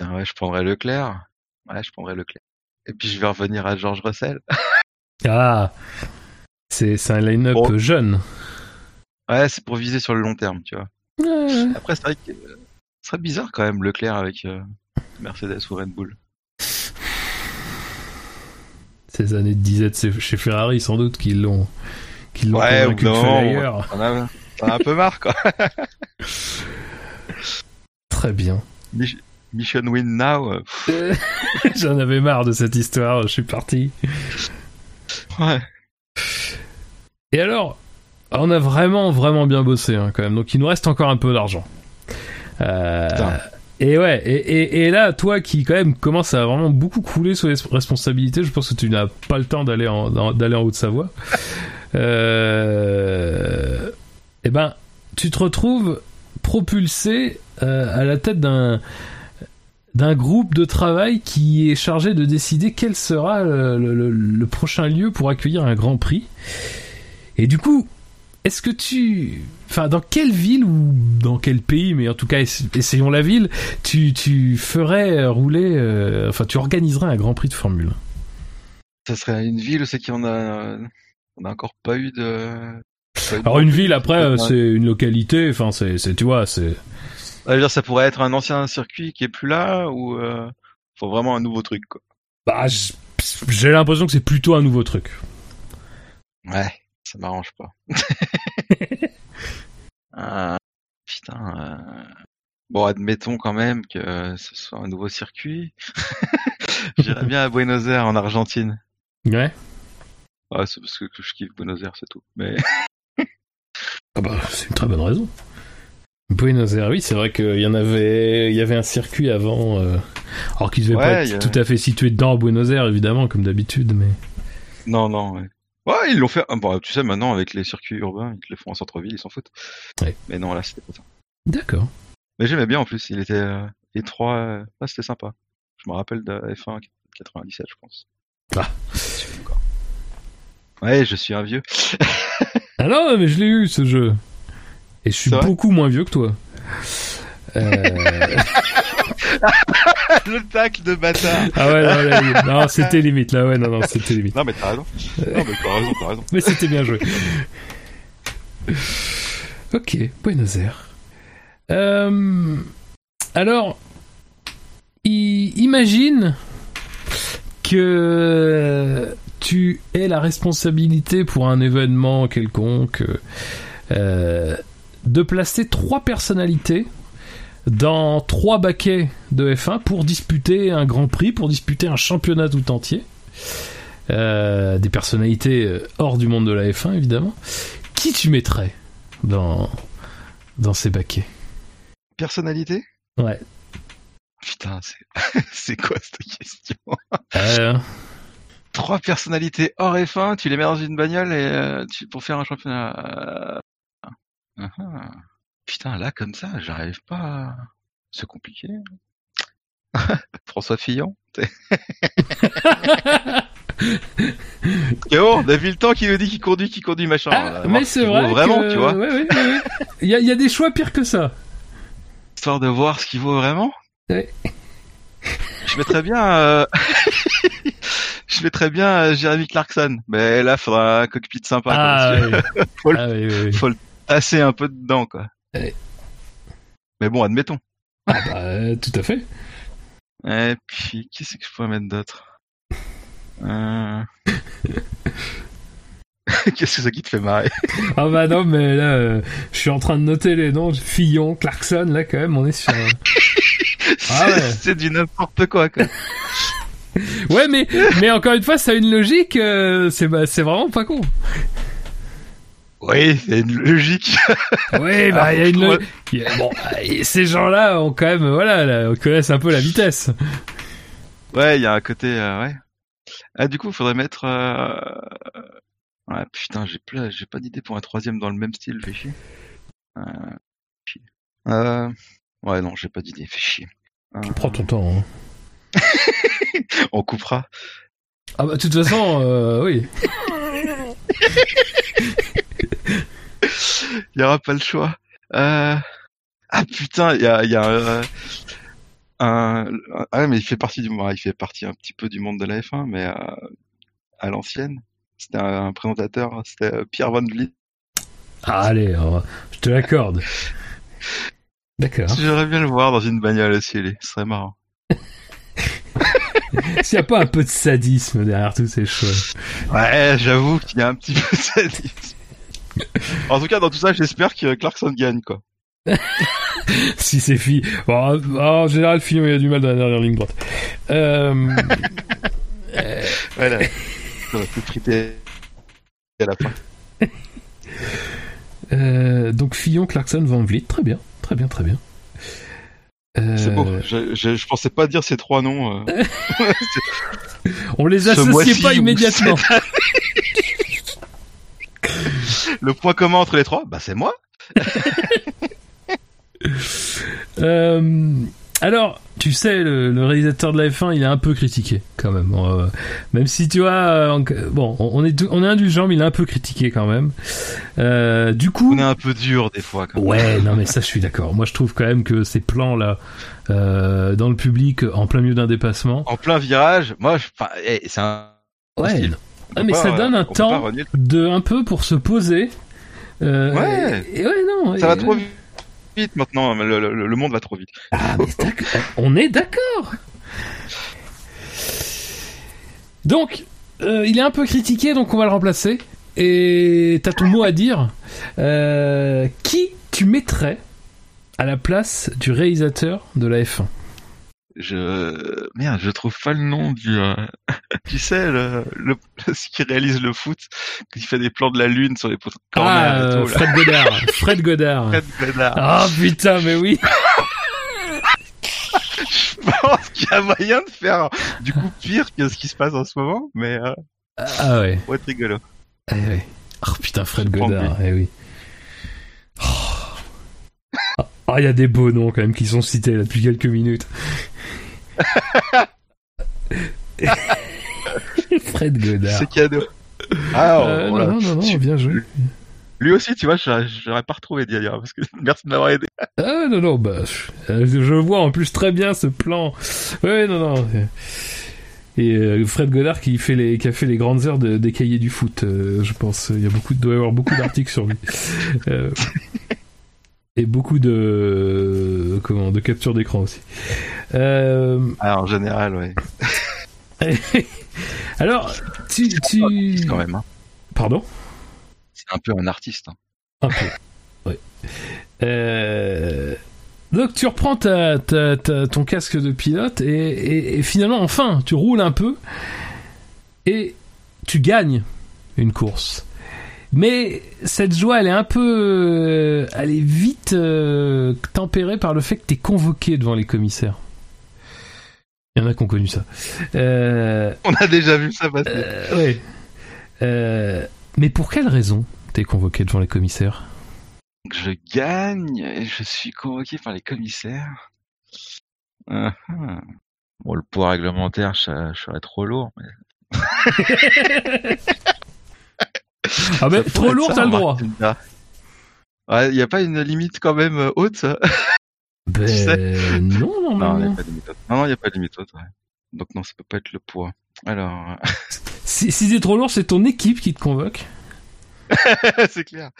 ouais, je prendrais Leclerc. Ouais, je prendrais Leclerc. Et puis je vais revenir à George Russell. ah, c'est un line-up jeune. Ouais, c'est pour viser sur le long terme, tu vois. Après, c'est vrai que ce serait bizarre quand même Leclerc avec euh, Mercedes ou Red Bull. Ces années de disette chez Ferrari, sans doute, qu'ils l'ont qu'ils l'ont ouais, ailleurs. On a, un peu marre, quoi. Très bien. Mission win now. Euh, J'en avais marre de cette histoire, je suis parti. Ouais. Et alors, on a vraiment, vraiment bien bossé hein, quand même. Donc il nous reste encore un peu d'argent. Euh, et ouais, et, là, toi qui quand même commence à vraiment beaucoup couler sur les responsabilités, je pense que tu n'as pas le temps d'aller en, d'aller en Haute-Savoie. euh, et eh ben, tu te retrouves propulsé euh, à la tête d'un d'un groupe de travail qui est chargé de décider quel sera le, le- le prochain lieu pour accueillir un Grand Prix. Et du coup, est-ce que tu, enfin, dans quelle ville ou dans quel pays, mais en tout cas, ess- essayons la ville, tu, tu ferais rouler, euh, enfin, tu organiserais un Grand Prix de Formule 1 Ça serait une ville c'est qu'on a, on a encore pas eu de. pas eu de Alors une ville, après, euh, c'est une localité, enfin, c'est, c'est, tu vois, c'est. Ouais, je veux dire, ça pourrait être un ancien circuit qui est plus là ou euh, faut vraiment un nouveau truc quoi. Bah, j'ai l'impression que c'est plutôt un nouveau truc. Ouais, ça m'arrange pas. Ah, putain. euh, Bon, admettons quand même que ce soit un nouveau circuit. J'irais bien à Buenos Aires en Argentine. Ouais. Ouais, c'est parce que que je kiffe Buenos Aires, c'est tout. Mais Ah bah, c'est une très bonne raison. Buenos Aires, oui, c'est vrai qu'il y en avait, il y avait un circuit avant, euh, alors qu'il devait pas être a- tout à fait situé dans Buenos Aires, évidemment, comme d'habitude, mais. non, non. Ouais, ouais ils l'ont fait. ah, Bon, tu sais, maintenant avec les circuits urbains, ils te les font en centre-ville, ils s'en foutent. Ouais. Mais non, là, c'était pas ça. D'accord. Mais j'aimais bien en plus. Il était euh, étroit. euh, Ah, c'était sympa. Je me rappelle de F1 97, je pense. Ah. Je suis encore. Ouais, je suis un vieux. Ah non, mais je l'ai eu ce jeu. Et je suis beaucoup moins vieux que toi. Euh... le tacle de bâtard. ah ouais, non, c'était limite là, ouais, non, non, c'était limite. Non, mais t'as raison. Non, mais t'as raison, t'as raison. Mais c'était bien joué. Ok, Buenos Aires. Euh, alors, i- imagine que tu aies la responsabilité pour un événement quelconque euh, de placer trois personnalités dans trois baquets de F1 pour disputer un Grand Prix, pour disputer un championnat tout entier. Euh, des personnalités euh, hors du monde de la F1 évidemment. Qui tu mettrais dans dans ces baquets? Personnalité? Ouais. Putain, c'est c'est quoi cette question? Euh, Trois personnalités hors F1, tu les mets dans une bagnole et euh, tu, pour faire un championnat. Ah, ah. Putain, là comme ça, j'arrive pas. à- C'est compliqué. François Fillon. t'es- Théo, on a vu le temps qui nous dit qu'il conduit, qui conduit, machin. ah, mais ce c'est qu'il vrai vaut Vraiment, que- tu vois. ouais, ouais, ouais, ouais. Il y a, il y a des choix pires que ça. Histoire de voir ce qu'il vaut vraiment. Ouais. Je mettrais bien. euh, Je mettrais bien euh, Jeremy Clarkson, mais là, faudra un cockpit sympa. Ah, que oui. Faut le- Ah, oui, oui, oui. faut le tasser un peu dedans, quoi. Mais bon, admettons. Ah, bah, tout à fait. Et puis, qui c'est que je pourrais mettre d'autre? Euh... Qu'est-ce que c'est qui te fait marrer? Ah bah non, mais là, euh, je suis en train de noter les noms. Fillon, Clarkson, là quand même, on est sur. Ah ouais. C'est du n'importe quoi, quoi. Ouais, mais mais encore une fois, ça a une logique. euh, c'est bah, c'est vraiment pas con. Oui, c'est une logique. Oui, bah il y a une. Ah, lo- il y a- Bon, et ces gens-là ont quand même, voilà, là, on connaissent un peu la vitesse. Ouais, il y a un côté, euh, ouais. Ah, du coup, il faudrait mettre. Euh... Ouais, putain, j'ai plus, j'ai pas d'idée pour un troisième dans le même style, fait chier. Euh... Euh... Ouais, non, j'ai pas d'idée, fait chier. Euh, Prends ton temps. hein. On coupera. Ah bah de toute façon, euh, oui. Il y aura pas le choix. Euh... Ah putain, il y a, il y a euh, un, ah ouais, mais il fait partie du il fait partie un petit peu du monde de la F1, mais euh, à l'ancienne, c'était un, un présentateur, c'était Pierre Van Vliet. Ah, allez, je te l'accorde. D'accord. J'aimerais bien le voir dans une bagnole aussi, ce serait marrant. S'il n'y a pas un peu de sadisme derrière tous ces choix. Ouais, j'avoue qu'il y a un petit peu de sadisme. En tout cas, dans tout ça, j'espère que Clarkson gagne, quoi. si c'est fille. Bon, en général, Fillon, il a du mal dans la dernière ligne droite. Euh, Ouais, là, ça va plus friter à la fin. euh, donc Fillon, Clarkson, Van Vliet. Très bien, très bien, très bien. Euh, C'est beau. Je, je, je pensais pas dire ces trois noms. euh. On les associait pas immédiatement. Le point commun entre les trois, bah c'est moi. Euh, alors, tu sais, le, réalisateur de la F1, il est un peu critiqué quand même. Euh, même si tu vois, bon, on est on est indulgent, mais il est un peu critiqué quand même. Euh, du coup, on est un peu dur des fois. Quand ouais, non mais ça, je suis d'accord. Moi, je trouve quand même que ces plans là, euh, dans le public, en plein milieu d'un dépassement, en plein virage, moi, eh, c'est un ouais. Ah, mais ça donne un temps de un peu pour se poser. ouais. Et, ouais, non. Ça va trop vite vite maintenant, le, monde va trop vite. Ah, mais on est d'accord. Donc, euh, il est un peu critiqué, donc on va le remplacer. Et t'as ton mot à dire. Euh, qui tu mettrais à la place du réalisateur de la F1 je merde, je trouve pas le nom du euh, tu sais le, le ce qui réalise le foot, qui fait des plans de la lune sur les poteaux. Ah, euh, Fred Godard, Fred Godard. Fred Godard. Ah putain, mais oui. je pense qu'il y a moyen de faire du coup pire que ce qui se passe en ce moment, mais euh, ah ouais. Pour être rigolo. Eh oui. Oh putain, Fred Godard, eh oui. Ah, il y a des beaux noms quand même qui sont cités là depuis quelques minutes. Fred Godard. C'est cadeau. Ah, euh, non, non, non, bien joué. Lui aussi, tu vois, j'aurais pas retrouvé dire parce que merci de m'avoir aidé. Ah non, non, bah, je vois en plus très bien ce plan. Ouais, non, non. Et euh, Fred Godard qui fait les, qui a fait les grandes heures des cahiers du foot, euh, je pense. Il y a beaucoup, doit y avoir beaucoup d'articles sur lui. Et beaucoup de comment de capture d'écran aussi. Euh... Alors, en général, ouais. Alors, tu, tu... quand même. Hein. Pardon? C'est un peu un artiste. Hein. Un peu. ouais. Euh... Donc tu reprends ta, ta, ton casque de pilote et, et, finalement enfin tu roules un peu et tu gagnes une course. Mais cette joie, elle est un peu, euh, elle est vite euh, tempérée par le fait que t'es convoqué devant les commissaires. Il y en a qui ont connu ça. Euh, On a déjà vu ça passer. oui. mais pour quelle raison t'es convoqué devant les commissaires? Je gagne et je suis convoqué par les commissaires. Uh Bon, le poids réglementaire, ça, serait trop lourd. Mais... Ah ben, trop lourd, t'as le droit. Il n'y a pas une limite quand même euh, haute, Ben, non, non, non. Non, il n'y a pas de limite haute. Ouais. Donc non, ça peut pas être le poids. Alors... Euh, si, si c'est trop lourd, c'est ton équipe qui te convoque. c'est clair.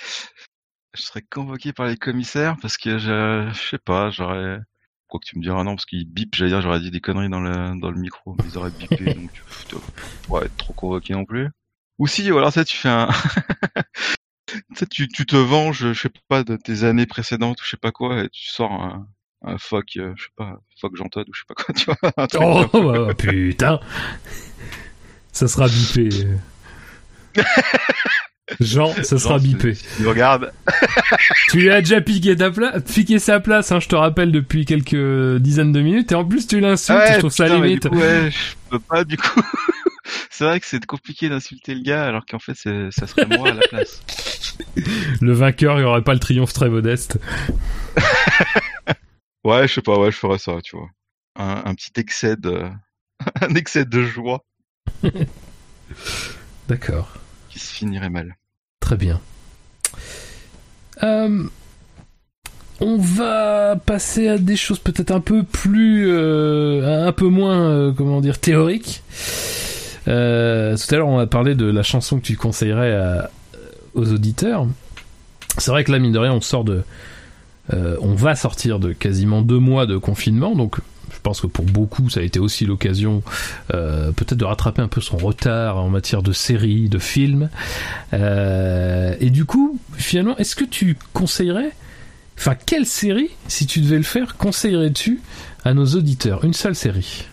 Je serais convoqué par les commissaires parce que je, je sais pas, j'aurais... Quoi que tu me diras non, parce qu'ils bipent, j'allais dire, j'aurais dit des conneries dans le, dans le micro, mais ils auraient bipé, donc ouais, être trop convoqué non plus. Ou si, ou alors ça, tu fais un... tu, tu te venges, je sais pas, de tes années précédentes ou je sais pas quoi, et tu sors un, un fuck, euh, je sais pas, fuck Jean Todt ou je sais pas quoi, tu vois. oh, bah, putain Ça sera bipé. Jean, ça sera bipé. Tu regarde. tu lui as déjà piqué, ta place, piqué sa place, hein, je te rappelle, depuis quelques dizaines de minutes, et en plus tu l'insultes, je trouve ça limite. ouais, je peux pas, du coup c'est vrai que c'est compliqué d'insulter le gars alors qu'en fait ça serait moi à la place. Le vainqueur, il n'y aurait pas le triomphe très modeste. ouais, je sais pas, ouais, je ferais ça, tu vois. Un, petit excès de, un excès de joie. D'accord. Qui se finirait mal. Très bien. Euh, on va passer à des choses peut-être un peu plus, euh, un peu moins, euh, comment dire, théoriques. Euh, tout à l'heure, on a parlé de la chanson que tu conseillerais aux auditeurs. C'est vrai que là, mine de rien, on sort de, euh, on va sortir de quasiment deux mois de confinement, donc je pense que pour beaucoup, ça a été aussi l'occasion euh, peut-être de rattraper un peu son retard en matière de séries, de films. et du coup, finalement, est-ce que tu conseillerais, enfin, quelle série, si tu devais le faire, conseillerais-tu à nos auditeurs? Une seule série.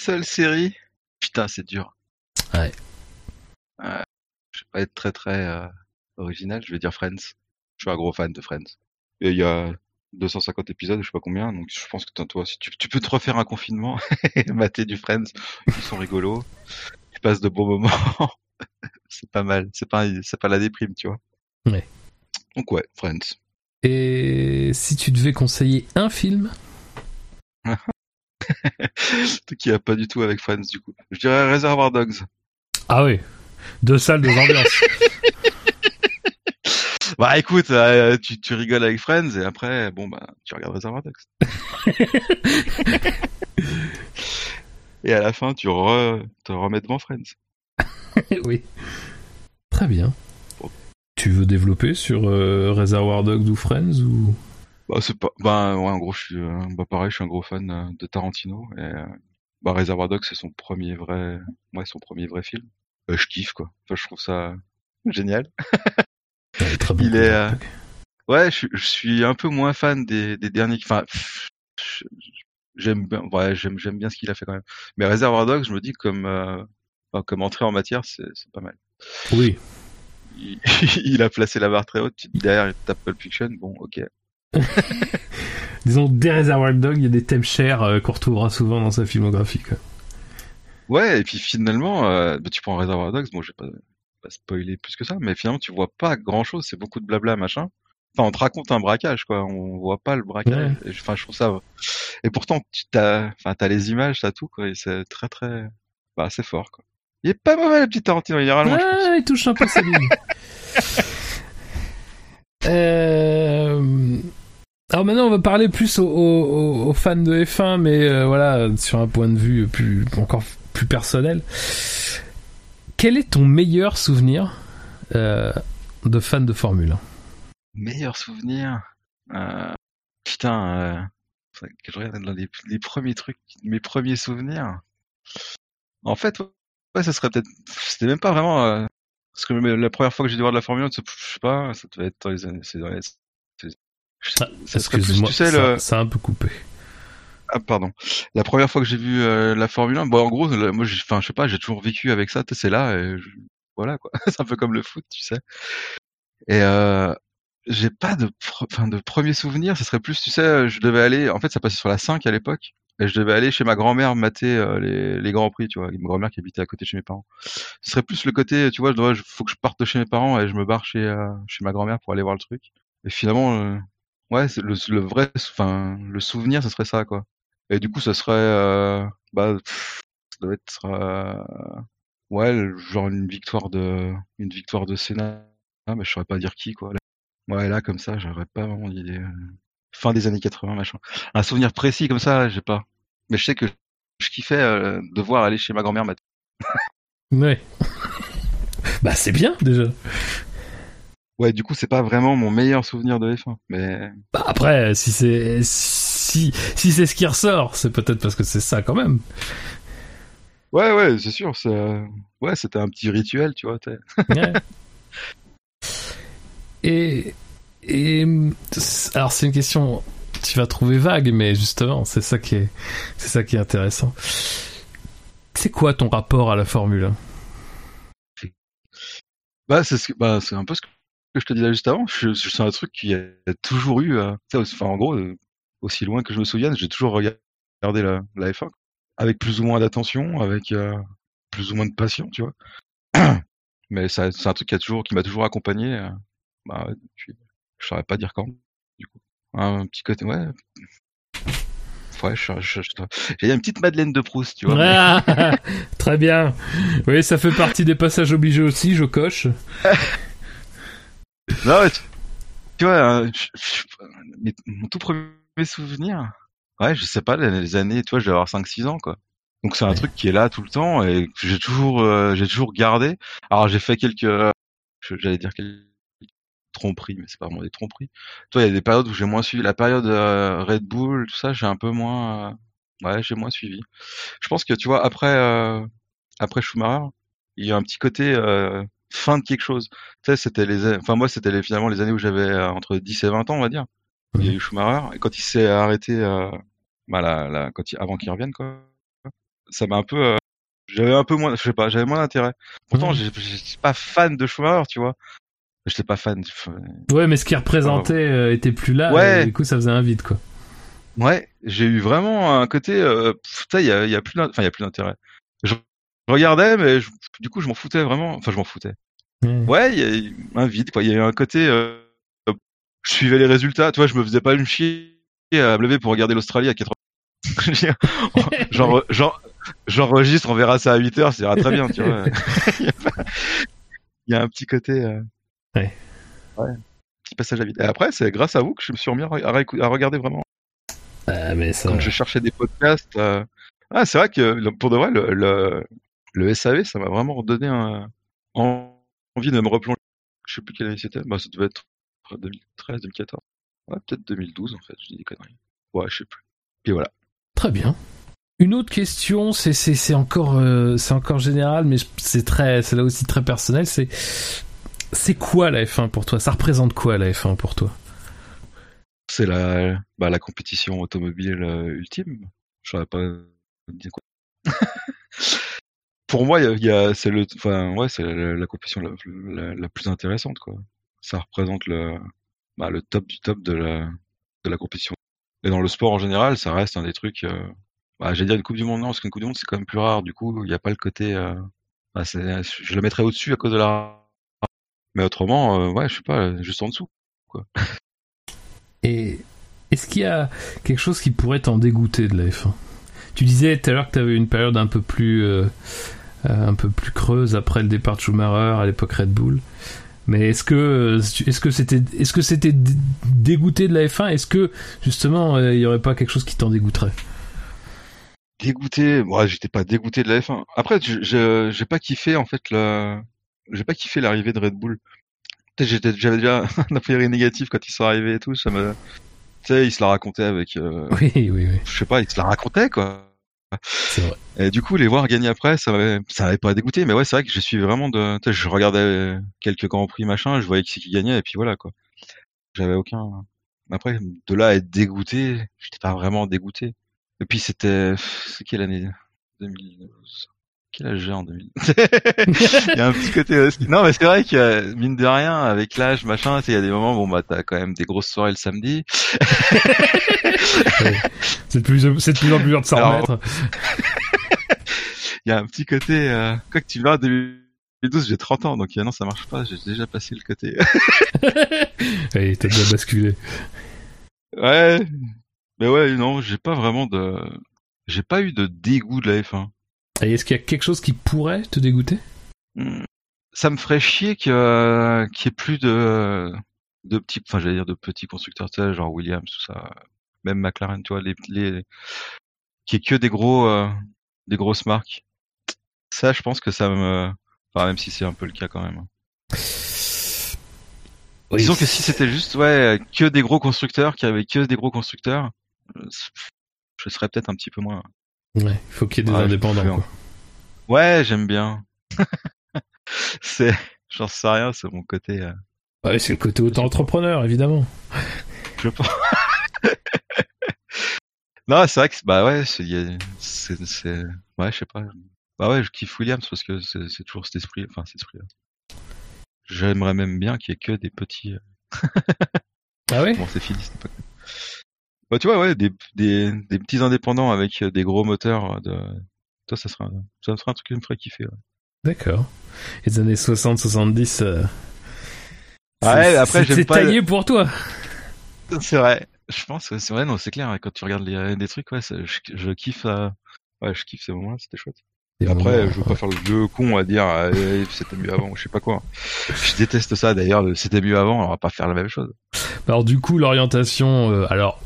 Seule série Putain, c'est dur. Ouais. Euh, je vais pas être très très euh, original, je vais dire Friends. Je suis un gros fan de Friends. Et il y a 250 épisodes, je sais pas combien, donc je pense que toi, si tu, peux te refaire un confinement et mater du Friends, ils sont rigolos, tu passes de beaux moments, c'est pas mal, c'est pas, c'est pas la déprime, tu vois. Ouais. Donc ouais, Friends. Et si tu devais conseiller un film? qui a pas du tout avec Friends du coup. Je dirais Reservoir Dogs. Ah oui, deux salles, deux ambiances. bah écoute, euh, tu, tu rigoles avec Friends et après, bon bah, tu regardes Reservoir Dogs. et à la fin, tu re, te remets devant Friends. oui. Très bien. Tu veux développer sur euh, Reservoir Dogs ou Friends ou? Bah, c'est pas, bah, ouais, en gros, je suis, euh, bah, pareil, je suis un gros fan euh, de Tarantino et, euh, bah, Reservoir Dogs, c'est son premier vrai, ouais, son premier vrai film. Euh, je kiffe, quoi. Enfin, je trouve ça génial. Ouais, très bon Il est, euh. Ouais, je, suis- je suis un peu moins fan des, des derniers, enfin, j'aime bien, ouais, j'aime, j'aime bien ce qu'il a fait quand même. Mais Reservoir Dogs, je me dis comme, euh, enfin, comme entrée en matière, c'est, c'est pas mal. Oui. Il, il a placé la barre très haute. Tu te dis derrière, il tape Pulp Fiction. Bon, ok. Disons, des Reservoir Dogs, il y a des thèmes chers euh, qu'on retrouvera souvent dans sa filmographie. Quoi. Ouais, et puis finalement, euh, bah, tu prends Reservoir Dogs, bon, je vais pas, pas spoiler plus que ça, mais finalement, tu vois pas grand chose, c'est beaucoup de blabla, machin. Enfin, on te raconte un braquage, quoi, on voit pas le braquage. Enfin, je trouve ça, et pourtant, tu t'as, enfin, t'as les images, t'as tout, quoi, et c'est très, très, bah, c'est fort, quoi. Il est pas mauvais, le petit Tarantino, généralement, je pense. Ah, il touche un peu sa ligne. Euh, Alors maintenant, on va parler plus aux, fans de F1, mais euh, voilà, sur un point de vue plus encore plus personnel. Quel est ton meilleur souvenir euh, de fan de Formule 1 Meilleur souvenir, euh, putain, je regarde les, premiers trucs, mes premiers souvenirs. En fait, ouais, ça serait peut-être, c'était même pas vraiment, parce que la première fois que j'ai dû voir de la Formule 1, c'est- je sais pas, ça devait être dans les années, Ah, ça serait plus, Excuse-moi, tu sais, ça, le, ça a un peu coupé. ah, pardon. La première fois que j'ai vu euh, la Formule 1, bon, en gros, moi, enfin, je sais pas, j'ai toujours vécu avec ça, tu sais, c'est là, et je- voilà, quoi. c'est un peu comme le foot, tu sais. Et euh, j'ai pas de, pre- enfin, de premier souvenir, ce serait plus, tu sais, je devais aller, en fait, ça passait sur la 5 à l'époque, et je devais aller chez ma grand-mère mater euh, les, les grands prix, tu vois, ma grand-mère qui habitait à côté de chez mes parents. Ce serait plus le côté, tu vois, je dois, je- faut que je parte de chez mes parents et je me barre chez, euh, chez ma grand-mère pour aller voir le truc. Et finalement, euh, ouais, le, le vrai, enfin, le souvenir, ce serait ça, quoi. Et du coup, ça serait, euh, bah, pff, ça doit être, euh, ouais, genre une victoire de, une victoire de Senna. Ah, mais je saurais pas dire qui, quoi. Ouais, là, comme ça, j'aurais pas vraiment d'idée. euh. Fin des années 80, machin. Un souvenir précis comme ça, j'ai pas. Mais je sais que je kiffais euh, devoir aller chez ma grand-mère. Ouais. bah c'est bien déjà. Ouais, du coup, c'est pas vraiment mon meilleur souvenir de F1, mais Bah après, si c'est si si c'est ce qui ressort, c'est peut-être parce que c'est ça quand même. ouais, ouais, c'est sûr, euh, ouais, c'était un petit rituel, tu vois. Ouais. et et alors c'est une question tu vas trouver vague, mais justement c'est ça qui est c'est ça qui est intéressant. C'est quoi ton rapport à la Formule 1 Bah, c'est ce que- bah, c'est un peu ce que je te disais juste avant. Je, je- c'est un truc qui a toujours eu, aussi- enfin, en gros, euh, aussi loin que je me souvienne, j'ai toujours regardé la, la F1 avec plus ou moins d'attention, avec euh, plus ou moins de passion, tu vois. Mais c'est un truc qui a toujours, qui m'a toujours accompagné. euh, bah, je saurais pas dire quand, du coup. Un petit côté, ouais. Ouais, je, je, je- j'ai une petite Madeleine de Proust, tu vois. mais- Ah, Très bien. Oui, ça fait partie des passages obligés aussi, je coche. Non, ouais, tu, tu vois, hein, je- je- mais mon tout premier souvenir, ouais, je sais pas, les, les années, tu vois, je vais avoir 5-6 ans, quoi. Donc c'est un Ouais. truc qui est là tout le temps et que j'ai toujours, euh, j'ai toujours gardé. Alors j'ai fait quelques, euh, j'allais dire quelques tromperies, mais c'est pas vraiment des tromperies. Toi, il y a des périodes où j'ai moins suivi. La période euh, Red Bull, tout ça, j'ai un peu moins, euh, ouais, j'ai moins suivi. Je pense que tu vois, après, euh, après Schumacher, il y a un petit côté euh, fin de quelque chose. Tu sais, c'était les, enfin moi, c'était les, finalement les années où j'avais euh, entre 10 et 20 ans, on va dire. Il y a eu Schumacher et quand il s'est arrêté, euh, bah, la, la- quand il, avant qu'il revienne, quoi, ça m'a un peu, euh, j'avais un peu moins, je sais pas, j'avais moins d'intérêt. Pourtant, j'ai- j'étais pas fan de Schumacher, tu vois. J'étais pas fan. Ouais, mais ce qui représentait euh, était plus là. Ouais. et du coup, ça faisait un vide, quoi. Ouais, j'ai eu vraiment un côté, putain, il y a, il y a plus, enfin, il y a plus d'intérêt. Je regardais, mais je- du coup, je m'en foutais vraiment. Enfin, je m'en foutais. Ouais. Ouais, il y a eu un vide, quoi. Il y a eu un côté, euh, je suivais les résultats. Tu vois, je me faisais pas une chier à me lever pour regarder l'Australie à 80. J'enregistre, on verra ça à 8 heures, ça ira très bien, tu vois. Il y a un petit côté. Euh... Ouais. Ouais. Petit passage à vide. Et après, c'est grâce à vous que je me suis remis à, à regarder vraiment. Ah, mais ça... Quand je cherchais des podcasts. Euh... Ah, c'est vrai que pour de vrai, le, le, le SAV, ça m'a vraiment redonné un, envie de me replonger. Je sais plus quelle année c'était. Bah, ça devait être 2013, 2014. Ouais, peut-être 2012 en fait, je dis des conneries. Ouais, je sais plus. Puis voilà. Très bien. Une autre question, c'est encore euh, c'est encore général, mais c'est très c'est là aussi très personnel. C'est c'est quoi la F1 pour toi? Ça représente quoi la F1 pour toi? C'est la bah, la compétition automobile euh, ultime. Je saurais pas dire quoi. pour moi, il y a, c'est le enfin ouais c'est la, compétition la, la, plus intéressante quoi. Ça représente le bah, le top du top de la de la compétition. Et dans le sport en général, ça reste un des trucs. Euh, bah, J'allais dire une Coupe du Monde, non, parce qu'une Coupe du Monde, c'est quand même plus rare. Du coup, il n'y a pas le côté. Euh... Bah, je le mettrais au-dessus à cause de la. Mais autrement, euh, ouais, je sais pas, juste en dessous. Quoi. Et est-ce qu'il y a quelque chose qui pourrait t'en dégoûter de la F1 Tu disais tout à l'heure que tu avais une période un peu plus. Euh, un peu plus creuse après le départ de Schumacher à l'époque Red Bull. Mais est-ce que que c'était dégoûté de la F1 Est-ce que justement il y aurait pas quelque chose qui t'en dégoûterait? Dégoûté? Moi, j'étais pas dégoûté de la F1. Après, j'ai pas kiffé en fait la, j'ai pas kiffé l'arrivée de Red Bull. J'avais déjà un a priori négatif quand ils sont arrivés et tout. Ça me, tu sais, ils se la racontaient avec. Euh... Oui, oui, oui. Je sais pas, ils se la racontaient quoi. Vrai. Et du coup, les voir gagner après, ça m'avait, ça m'avait pas dégoûté. Mais ouais, c'est vrai que je suis vraiment de, je regardais quelques grands prix machin, je voyais qui c'est qui gagnait et puis voilà quoi. J'avais aucun. Après, de là à être dégoûté, j'étais pas vraiment dégoûté. Et puis c'était, c'est quelle année? 2012. Quel âge j'ai en 2000 Il y a un petit côté aussi. Non, mais c'est vrai que mine de rien, avec l'âge, machin, il y a des moments, bon bah t'as quand même des grosses soirées le samedi. c'est de plus, c'est de plus en plus dur de s'en remettre. Il y a un petit côté, euh, quoi que tu vois, 2012, j'ai 30 ans, donc non, ça marche pas. J'ai déjà passé le côté. Allez, t'as déjà basculé. Ouais, mais ouais, non, j'ai pas vraiment de, j'ai pas eu de dégoût de la F1. Et est-ce qu'il y a quelque chose qui pourrait te dégoûter? Hmm. Ça me ferait chier qu'il y ait plus de, de petits, enfin j'allais dire de petits constructeurs, tu sais, genre Williams, tout ça, même McLaren, tu vois, les, les, qui est que des gros, euh, des grosses marques. Ça, je pense que ça me, enfin même si c'est un peu le cas quand même. Disons que si c'était juste, ouais, que des gros constructeurs, qui avaient que des gros constructeurs, je serais peut-être un petit peu moins. Ouais, il faut qu'il y ait des indépendants. Quoi. Ouais, j'aime bien. c'est, j'en sais rien, c'est mon côté. Euh... Ouais, c'est le côté auto-entrepreneur, évidemment. Je pense. non, c'est vrai que bah ouais, c'est, c'est, ouais, je sais pas. Bah ouais, je kiffe Williams parce que c'est, c'est toujours cet esprit, enfin cet esprit. -là. J'aimerais même bien qu'il y ait que des petits. Euh, ah ouais? Bon, c'est fini, c'est pas. Bah, tu vois, ouais, des, des, des petits indépendants avec euh, des gros moteurs. Euh, de... Toi, ça serait, ça serait un truc qui me ferait kiffer. Ouais. D'accord. Les années 60-70. Euh... Ouais, après, j'aime pas. C'est taillé pour toi. C'est vrai. Je pense, c'est vrai, non, c'est clair. Quand tu regardes les, des trucs, ouais, je, je, kiffe. Euh... Ouais, je kiffe ces moments-là. C'était chouette. Et après, je veux pas faire le vieux con à dire euh, c'était mieux avant, je sais pas quoi. Je déteste ça d'ailleurs, c'était mieux avant, on va pas faire la même chose. Alors du coup, l'orientation, euh, alors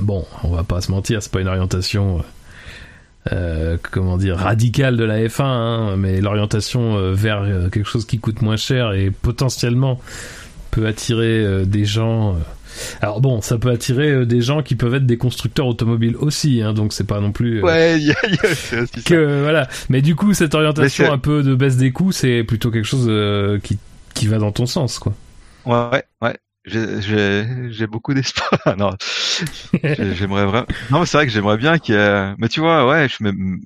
bon, on va pas se mentir, c'est pas une orientation, euh, comment dire, radicale de la F1, hein, mais l'orientation euh, vers euh, quelque chose qui coûte moins cher et potentiellement peut attirer des gens. Alors bon, ça peut attirer des gens qui peuvent être des constructeurs automobiles aussi, hein, donc c'est pas non plus. ouais, y a, y a que voilà. Mais du coup, cette orientation un peu de baisse des coûts, c'est plutôt quelque chose qui qui va dans ton sens, quoi. Ouais, ouais j'ai beaucoup d'espoir. non, j'aimerais vraiment. Non, c'est vrai que j'aimerais bien qu'il y ait. Mais tu vois, ouais, je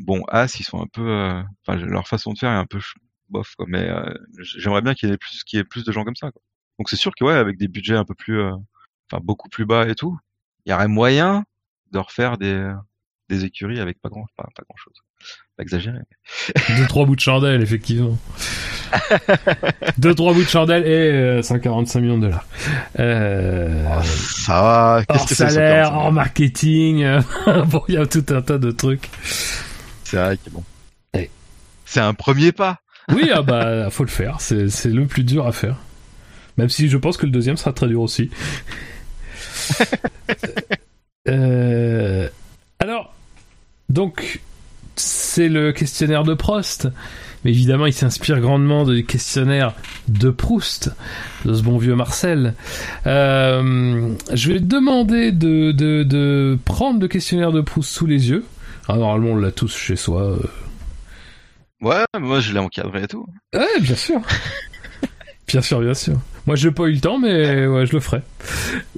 bon, As, ils sont un peu. Euh, enfin, leur façon de faire est un peu bof, quoi. Mais euh, j'aimerais bien qu'il y ait plus, qu'il y ait plus de gens comme ça. Quoi. Donc c'est sûr que ouais, avec des budgets un peu plus, euh, enfin beaucoup plus bas et tout, il y aurait moyen de refaire des des écuries avec pas grand, pas grand chose. Pas exagéré. Deux, trois bouts de chandelle, effectivement. Deux, trois bouts de chandelle et euh, 145 millions de dollars. Euh, Oh, ça va. hors Qu'est-ce que c'est salaire, 145 hors marketing. euh, bon, il y a tout un tas de trucs. C'est vrai que bon. C'est un premier pas. Oui, ah bah, faut le faire. C'est, c'est le plus dur à faire. Même si je pense que le deuxième sera très dur aussi. Euh, alors, donc, c'est le questionnaire de Prost. Mais évidemment, il s'inspire grandement du questionnaire de Proust, de ce bon vieux Marcel. Euh, je vais demander de, de, de prendre le questionnaire de Proust sous les yeux. Ah, normalement, on l'a tous chez soi. euh. Ouais, moi je l'ai encadré et tout. Ouais, bien sûr. bien sûr, bien sûr. Moi, j'ai pas eu le temps, mais ouais, je le ferai.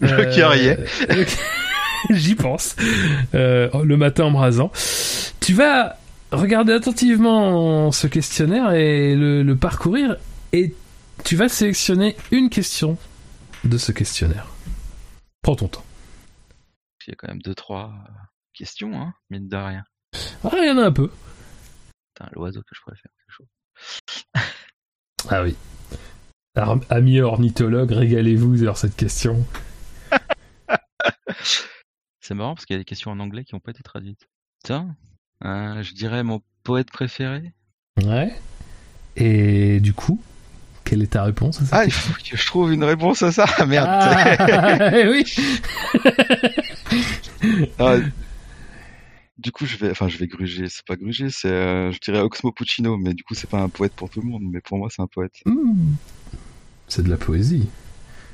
Le cœur y est. euh, J'y pense. Euh, le matin en me rasant. Tu vas regarder attentivement ce questionnaire et le, le parcourir et tu vas sélectionner une question de ce questionnaire. Prends ton temps. Il y a quand même deux trois questions, hein, mine de rien. Ah, il y en a un peu. Putain, l'oiseau que je préfère, c'est chaud. Ah oui. Alors, amis ornithologues, régalez-vous sur cette question. C'est marrant parce qu'il y a des questions en anglais qui n'ont pas été traduites. Tiens, euh, je dirais mon poète préféré. Ouais. Et du coup, quelle est ta réponse à ça? Ah, il faut que je trouve une réponse à ça. Ah, merde. Ah, oui. Ah, du coup, je vais, enfin, je vais gruger. C'est pas gruger, c'est, euh, je dirais Oxmo Puccino, mais du coup, c'est pas un poète pour tout le monde, mais pour moi, c'est un poète. Hmm. C'est de la poésie.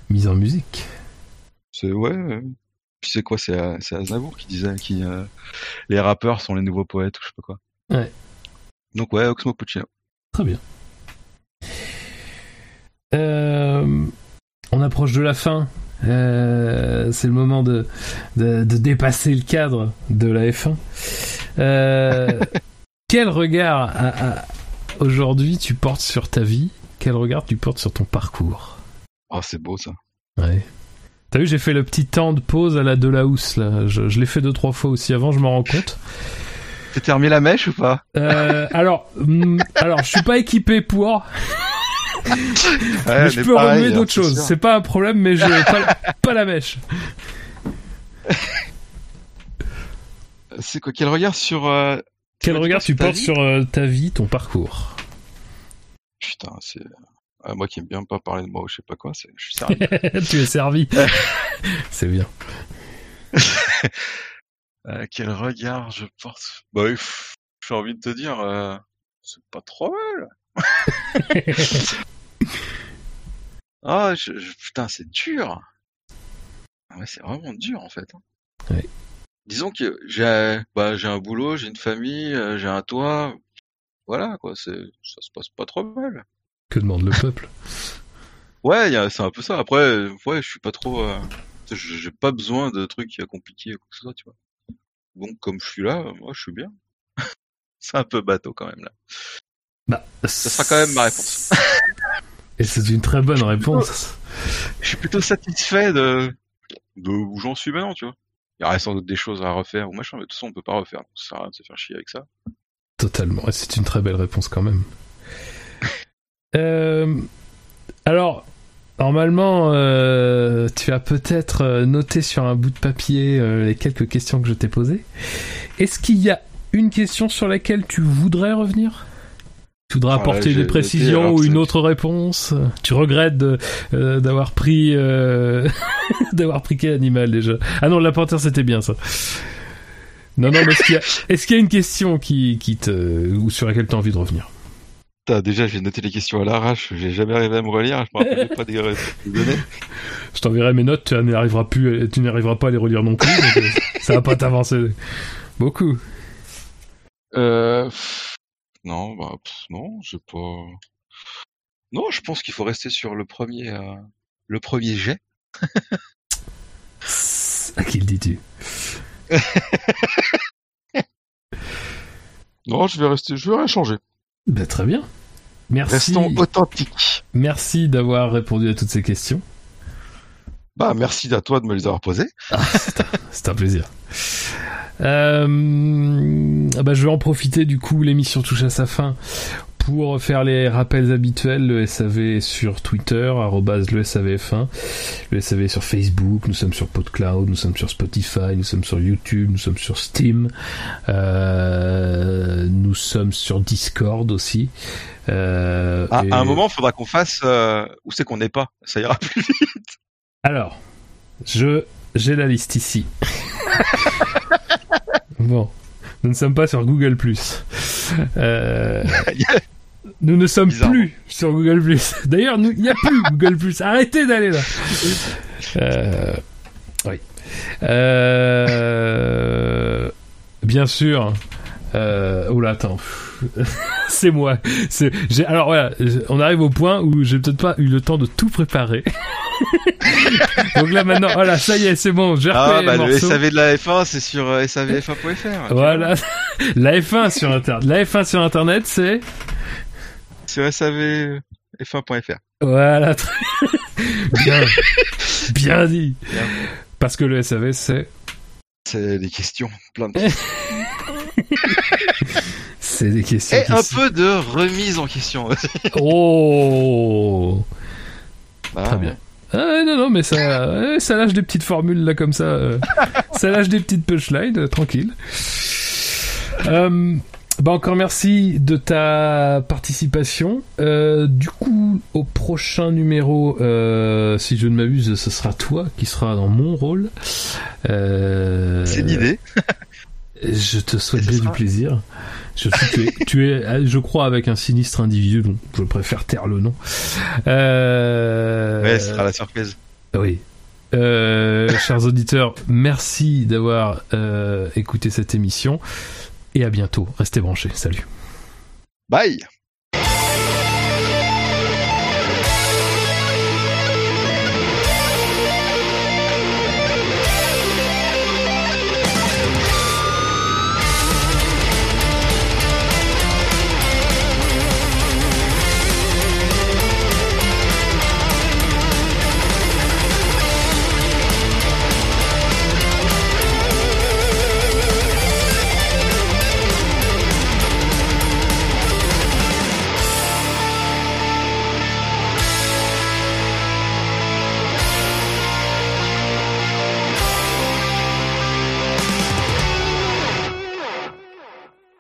Mise en musique. C'est ouais. ouais. Puis c'est quoi C'est euh, c'est Aznavour qui disait qui euh, les rappeurs sont les nouveaux poètes ou je sais pas quoi. Ouais. Donc ouais, Oxmo Puccino. Très bien. Euh, on approche de la fin. Euh, c'est le moment de, de, de dépasser le cadre de la F1. Euh, quel regard aujourd'hui tu portes sur ta vie? Quel regard tu portes sur ton parcours? Oh, c'est beau ça. Ouais. T'as vu, j'ai fait le petit temps de pause à la de la housse là. Je, je l'ai fait deux trois fois aussi avant, je m'en rends compte. T'as remis la mèche ou pas? Euh, alors, hmm, alors, je suis pas équipé pour. Ouais, mais je peux pareil, remuer hein, d'autres choses. C'est pas un problème, mais je pas, pas la mèche. C'est quoi Quel regard sur euh, Quel regard tu portes sur euh, ta vie, ton parcours? Putain, c'est ah, moi qui aime bien pas parler de moi ou je sais pas quoi. Je suis sérieux. Tu es servi. C'est bien. Euh, quel regard je porte Bah, j'ai envie de te dire, euh, c'est pas trop mal. Ah, je, je- putain, c'est dur. Ah ouais, c'est vraiment dur en fait. hein. Ouais. Disons que j'ai, bah, j'ai un boulot, j'ai une famille, euh, j'ai un toit. Voilà, quoi. C'est, ça se passe pas trop mal. Que demande le peuple? Ouais, c'est un peu ça. Après, ouais, je suis pas trop. euh, j'ai pas besoin de trucs compliqués ou quoi que ce soit, tu vois. Donc, comme je suis là, moi, je suis bien. c'est un peu bateau quand même là. Bah, Ça sera quand même ma réponse. Et c'est une très bonne réponse. Je suis plutôt satisfait de, de où j'en suis maintenant, tu vois. Il y aurait sans doute des choses à refaire ou machin, mais de toute façon, on peut pas refaire. Donc, ça sert à rien de se faire chier avec ça. Totalement. Et c'est une très belle réponse quand même. Euh, alors, normalement, euh, tu as peut-être euh, noté sur un bout de papier euh, les quelques questions que je t'ai posées. Est-ce qu'il y a une question sur laquelle tu voudrais revenir? Tu voudrais Ah, apporter des précisions ou une autre réponse? Tu regrettes d'avoir pris d'avoir pris quel animal déjà? Ah non, la panthère c'était bien ça. Non, non, mais est-ce qu'il y a, est-ce qu'il y a une question qui, qui te, ou sur laquelle tu as envie de revenir? Déjà, j'ai noté les questions à l'arrache. J'ai jamais arrivé à me relire. Je me rappelle pas des, données. Je t'enverrai mes notes, tu n'y arriveras plus, tu n'arriveras pas à les relire non plus, donc euh, ça va pas t'avancer beaucoup. Euh, non, bah, pff, non, j'ai pas. Non, je pense qu'il faut rester sur le premier, euh, le premier jet. À qui le dis-tu? Non, je vais rester, je vais rien changer. Ben, Très bien. Merci, Restons authentiques. merci d'avoir répondu à toutes ces questions. Bah, merci à toi de me les avoir posées. C'est un plaisir. Euh, ah bah, je vais en profiter du coup, l'émission touche à sa fin pour faire les rappels habituels, le SAV sur Twitter, arrobase le SAVF1, le SAV sur Facebook, nous sommes sur PodCloud, nous sommes sur Spotify, nous sommes sur YouTube, nous sommes sur Steam, euh, nous sommes sur Discord aussi. Euh, à, un moment, il faudra qu'on fasse euh, où c'est qu'on n'est pas, ça ira plus vite. Alors, je j'ai la liste ici. bon, nous ne sommes pas sur Google+. Euh, nous ne sommes plus sur Google+. D'ailleurs, il n'y a plus Google+. Arrêtez d'aller là. Euh, oui. Euh, bien sûr. Euh, oula, attends. c'est moi. C'est, alors voilà, on arrive au point où j'ai peut-être pas eu le temps de tout préparer. Donc là maintenant, voilà, ça y est, c'est bon. J'ai ah, bah, le SAV de la F1, c'est sur euh, savf1.fr. Voilà, la F1 sur internet. La F1 sur internet, c'est sur savf1.fr. Voilà, bien, bien dit. Parce que le SAV, c'est c'est des questions, plein de C'est des questions. Et un peu de remise en question aussi. oh bah, Très bien. Ah, non, non, mais ça, ça lâche des petites formules là comme ça. Euh. ça lâche des petites punchlines, euh, tranquille. Euh, bah encore merci de ta participation. du coup, au prochain numéro, si je ne m'abuse, ce sera toi qui sera dans mon rôle. C'est l'idée. Je te souhaite bien du plaisir. Je, tu, es, je crois, avec un sinistre individu, donc je préfère taire le nom. Euh... Ouais, ce sera la surprise. Oui. Euh, chers auditeurs, merci d'avoir euh, écouté cette émission et à bientôt. Restez branchés. Salut. Bye.